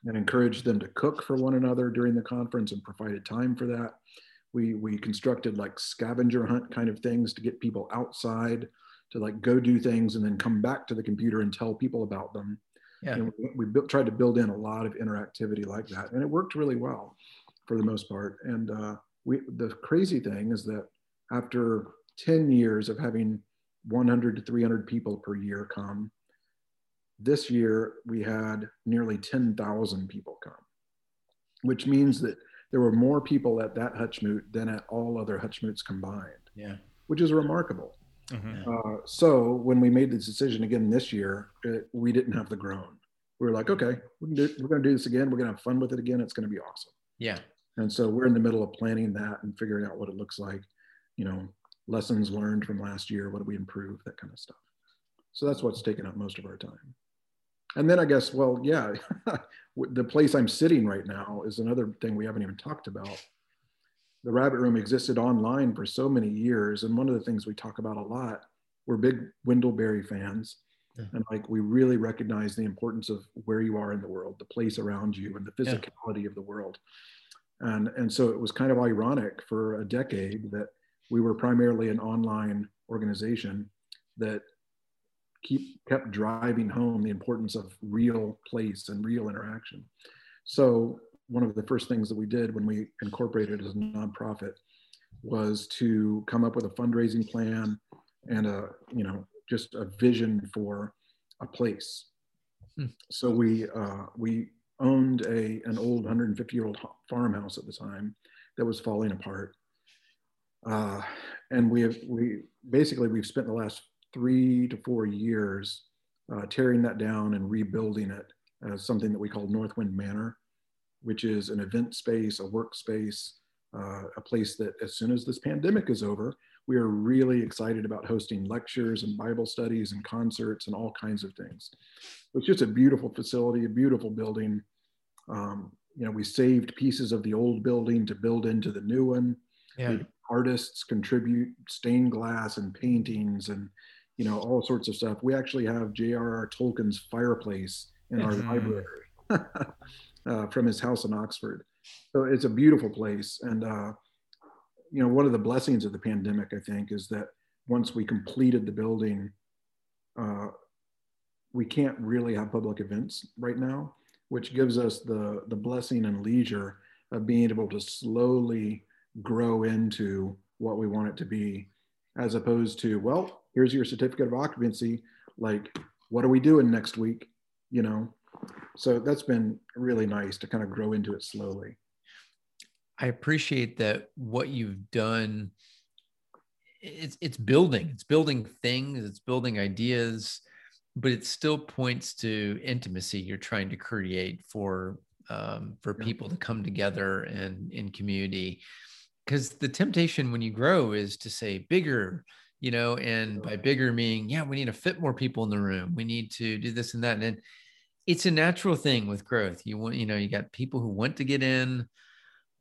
and encouraged them to cook for one another during the conference and provided time for that. We, we constructed like scavenger hunt kind of things to get people outside to like go do things and then come back to the computer and tell people about them. Yeah. And we, we built, tried to build in a lot of interactivity like that. And it worked really well for the most part. And uh, we, the crazy thing is that after 10 years of having 100 to 300 people per year come. This year, we had nearly 10,000 people come, which means that there were more people at that Hutchmoot than at all other Hutchmoots combined, Yeah. which is remarkable. Mhm. Uh, so when we made the decision again this year, it, we didn't have the groan. We were like, okay, we do, we're going to do this again. We're going to have fun with it again. It's going to be awesome. Yeah. And so we're in the middle of planning that and figuring out what it looks like, you know, lessons learned from last year, what do we improve, that kind of stuff. So that's what's taken up most of our time. And then I guess, well, yeah, the place I'm sitting right now is another thing we haven't even talked about. The Rabbit Room existed online for so many years. And one of the things we talk about a lot, we're big Wendell Berry fans. Yeah. And like we really recognize the importance of where you are in the world, the place around you, and the Yeah. physicality of the world. And, and so it was kind of ironic for a decade that we were primarily an online organization that keep kept driving home the importance of real place and real interaction. So one of the first things that we did when we incorporated as a nonprofit was to come up with a fundraising plan and a you know just a vision for a place. Hmm. So we uh, we owned a an old 150 year old farmhouse at the time that was falling apart uh, and we have we basically we've spent the last three to four years uh, tearing that down and rebuilding it as something that we call Northwind Manor, which is an event space, a workspace, uh, a place that as soon as this pandemic is over, we are really excited about hosting lectures and Bible studies and concerts and all kinds of things. It's just a beautiful facility, a beautiful building. Um, you know, we saved pieces of the old building to build into the new one. Yeah. Artists contribute stained glass and paintings and you know all sorts of stuff. We actually have J.R.R. Tolkien's fireplace in our Mhm. library uh, from his house in Oxford. So it's a beautiful place, and uh, you know one of the blessings of the pandemic, I think, is that once we completed the building, uh, we can't really have public events right now, which gives us the the blessing and leisure of being able to slowly grow into what we want it to be, as opposed to well, here's your certificate of occupancy. Like, what are we doing next week? You know, so that's been really nice to kind of grow into it slowly. I appreciate that what you've done. It's it's building. It's building things. It's building ideas, but it still points to intimacy you're trying to create for um, for people to come together and in community. Because the temptation when you grow is to say bigger, you know, and by bigger meaning, yeah, we need to fit more people in the room. We need to do this and that. And it's a natural thing with growth. You want, you know, you got people who want to get in,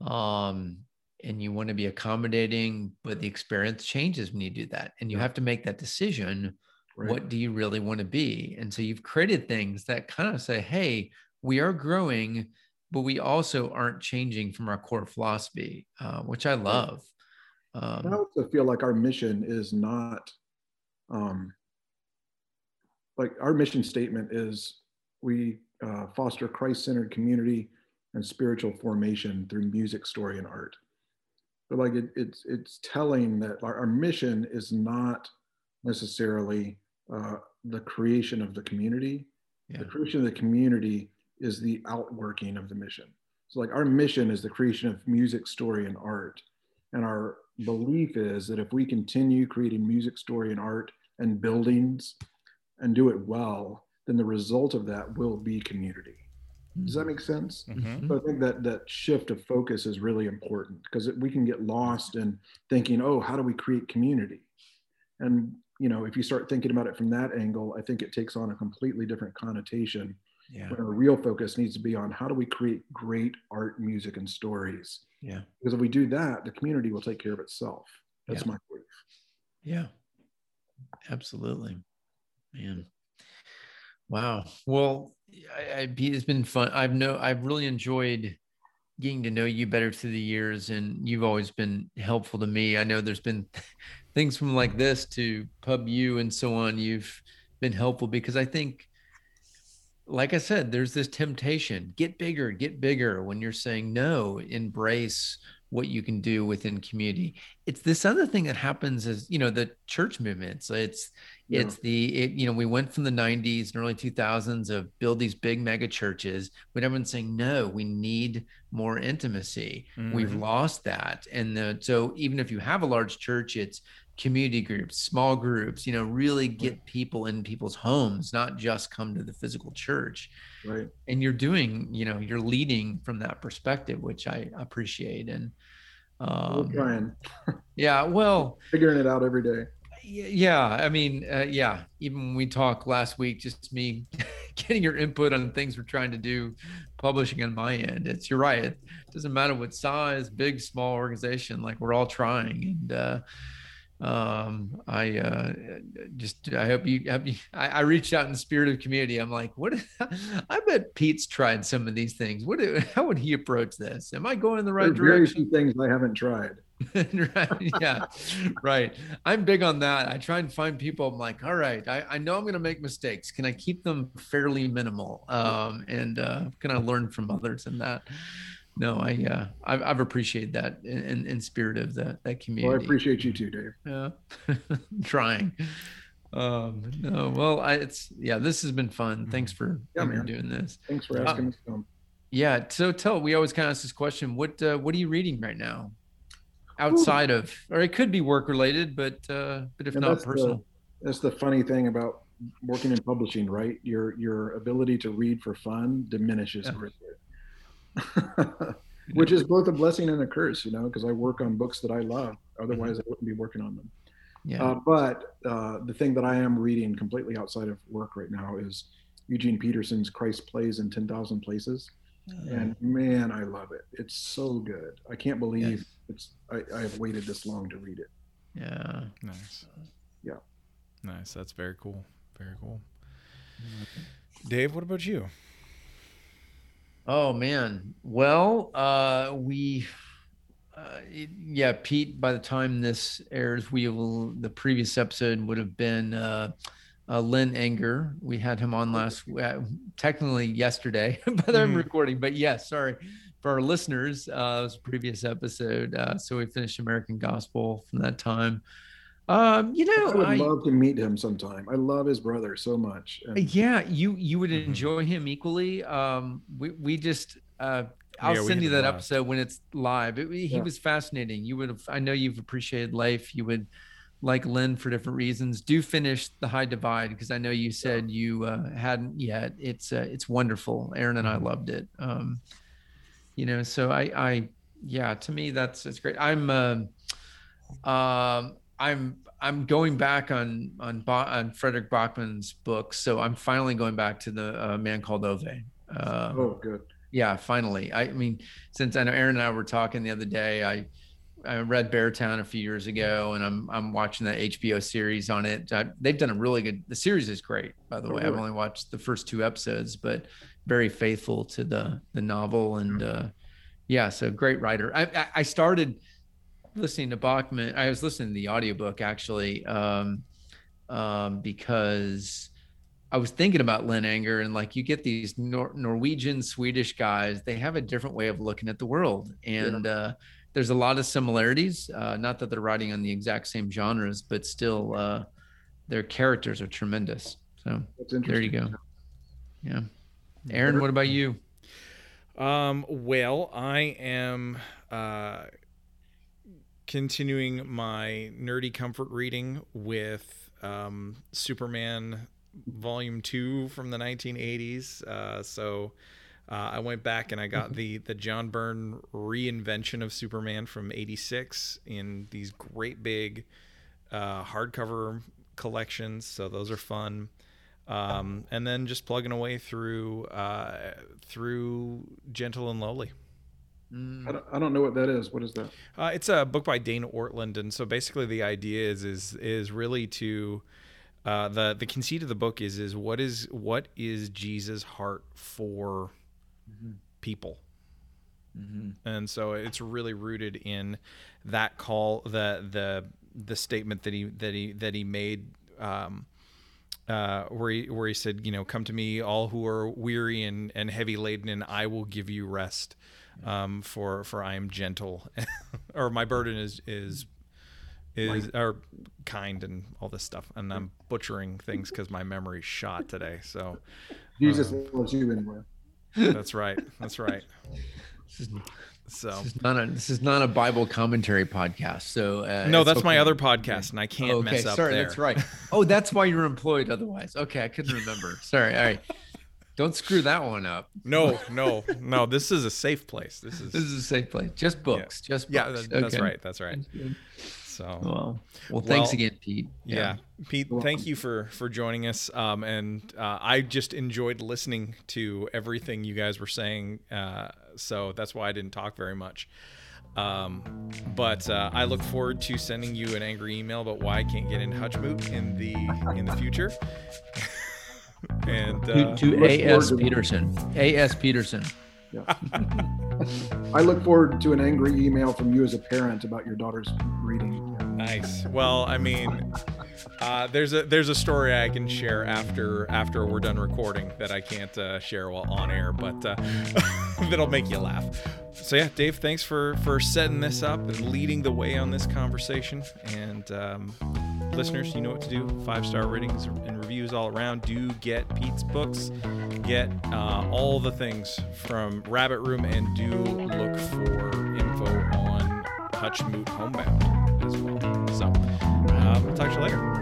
um, and you want to be accommodating, but the experience changes when you do that. And you have to make that decision. Right? What do you really want to be? And so you've created things that kind of say, hey, we are growing, but we also aren't changing from our core philosophy, uh, which I love. I Um, also feel like our mission is not um, like our mission statement is we uh, foster Christ-centered community and spiritual formation through music, story, and art. But like it, it's it's telling that our, our mission is not necessarily uh, the creation of the community. Yeah. The creation of the community is the outworking of the mission. So like our mission is the creation of music, story, and art. And our belief is that if we continue creating music, story, and art and buildings and do it well, then the result of that will be community. Does that make sense? Mhm. So I think that that shift of focus is really important because we can get lost in thinking, oh, how do we create community? And you know, if you start thinking about it from that angle, I think it takes on a completely different connotation. Yeah. When our real focus needs to be on how do we create great art, music, and stories. Yeah. Because if we do that, the community will take care of itself. That's Yeah. my belief. Yeah, absolutely, man. Wow. Well, I, I, it's been fun. I've no, I've really enjoyed getting to know you better through the years, and you've always been helpful to me. I know there's been things from like this to Pub U and so on. You've been helpful because I think, like I said, there's this temptation: get bigger, get bigger. When you're saying no, embrace what you can do within community it's this other thing that happens is you know the church movements it's Yeah. it's the it, you know we went from the 90s and early 2000s of build these big mega churches when everyone's saying no we need more intimacy we've Mhm. lost that and the, so even if you have a large church it's community groups small groups you know really get people in people's homes not just come to the physical church Right. and you're doing you know you're leading from that perspective which i appreciate and We're um, trying, yeah well figuring it out every day. Yeah, I mean, uh, yeah. Even when we talked last week, just me getting your input on things we're trying to do, publishing on my end. It's you're right. It doesn't matter what size, big, small organization. Like we're all trying, and uh, um, I uh, just I hope you have. I, I reached out in the spirit of community. I'm like, what? I bet Pete's tried some of these things. What? How would he approach this? Am I going in the right There's very direction? few things I haven't tried. right. Yeah. Right. I'm big on that. I try and find people. I'm like, all right, I, I know I'm going to make mistakes. Can I keep them fairly minimal? Um, and uh, can I learn from others in that? No, I, uh, I've, I've appreciated that in, in, spirit of the, that community. Well, I appreciate you too, Dave. Yeah. Trying. Um, no, well, I, it's, yeah, this has been fun. Thanks for, Yeah, for doing this. Thanks for Uh, asking us to. Yeah. So tell, we always kind of ask this question. What, uh, what are you reading right now? Outside of, or it could be work related, but, uh, but if And not that's the- personal. That's the funny thing about working in publishing, right? Your your ability to read for fun diminishes Yeah. Greatly. which is both a blessing and a curse, you know, because I work on books that I love. Otherwise, I wouldn't be working on them. Yeah. Uh, but uh, the thing that I am reading completely outside of work right now is Eugene Peterson's Christ Plays in 10,000 Places. And man, I love it. It's so good. I can't believe Yes. it's I, I have waited this long to read it. yeah. Nice. Yeah. Nice. That's very cool. Very cool. Dave, what about you? Oh man. Well, uh, we, uh, it- yeah, Pete. By the time this airs, we will. The previous episode would have been uh, uh, Lin Enger. We had him on last, uh, technically yesterday, but I'm Mhm. recording. But yes, sorry for our listeners. Uh, it was a previous episode. Uh, so we finished American Gospel from that time. Um, you know, I would I, love to meet him sometime. I love his brother so much. And yeah, you you would Mhm. enjoy him equally. Um, we we just uh, I'll Yeah, send you that episode when it's live. It, he Yeah. was fascinating. You would have. I know you've appreciated life. You would like Lin for different reasons. Do finish the High Divide because I know you said you uh, hadn't yet. It's uh, it's wonderful. Aaron and I Mm-hmm. loved it. Um, you know, so I I yeah, to me that's it's great. I'm um um I'm I'm going back on on on Fredrik Backman's books, so I'm finally going back to the uh, Man Called Ove. Uh, oh, good. yeah, finally. I mean, since I know Aaron and I were talking the other day, I I read Beartown a few years ago, and I'm I'm watching the HBO series on it. I, they've done a really good. The series is great, by the Oh, way. I've only watched the first two episodes, but very faithful to the the novel, and uh, yeah, so great writer. I, I started listening to Backman. I was listening to the audiobook actually, um, um, because I was thinking about Lin Enger and like you get these Nor- Norwegian, Swedish guys, they have a different way of looking at the world. And uh, there's a lot of similarities. Uh, not that they're writing on the exact same genres, but still uh, their characters are tremendous. So there you go. Yeah. Aaron, what about you? Um, well, I am uh, continuing my nerdy comfort reading with um, Superman Volume Two from the 1980s. Uh, so uh, I went back and I got the the John Byrne reinvention of Superman from '86 in these great big uh, hardcover collections. So those are fun. Um, and then just plugging away through uh, through Gentle and Lowly. Mm, I don't, I don't know what that is. What is that? Uh, it's a book by Dane Ortlund, and so basically the idea is is is really to uh, the the conceit of the book is is what is what is Jesus' heart for people, mhm. and so it's really rooted in that call the the the statement that he that he that he made. Um, uh, where he where he said, you know, come to me, all who are weary and, and heavy laden, and I will give you rest. Um, for for I am gentle, or my burden is is is or kind and all this stuff. And I'm butchering things because my memory's shot today. So Jesus Uh, loves you anyway. that's right. That's right. This is, So this is not a this is not a Bible commentary podcast. So uh, no, it's that's my other podcast, and I can't okay, mess up sorry, there. that's right. Oh, that's why you're employed. Otherwise, okay, I couldn't remember. Sorry. All right, don't screw that one up. No, no, no. This is a safe place. This is This is a safe place. Just books. Just yeah. books. that- That's Okay. right. That's right. So Well, well, thanks Well, again, Pete. yeah, Pete, You're thank you for for joining us. Um, and uh, I just enjoyed listening to everything you guys were saying. Uh, so that's why I didn't talk very much. Um, but uh, I look forward to sending you an angry email about why I can't get in Hutchmoot in the in the future. and To, uh, to look A.S. Peterson. A.S. Peterson. I look forward to an angry email from you as a parent about your daughter's reading. Nice. Well, I mean, uh, there's a there's a story I can share after after we're done recording that I can't uh, share while on air, but uh, that'll make you laugh. So yeah, Dave, thanks for for setting this up and leading the way on this conversation. And um, listeners, you know what to do. Five star ratings and reviews all around. Do get Pete's books. Get uh, all the things from Rabbit Room, and do look for info on Hutchmoot Homebound as well. So, uh, we'll talk to you later.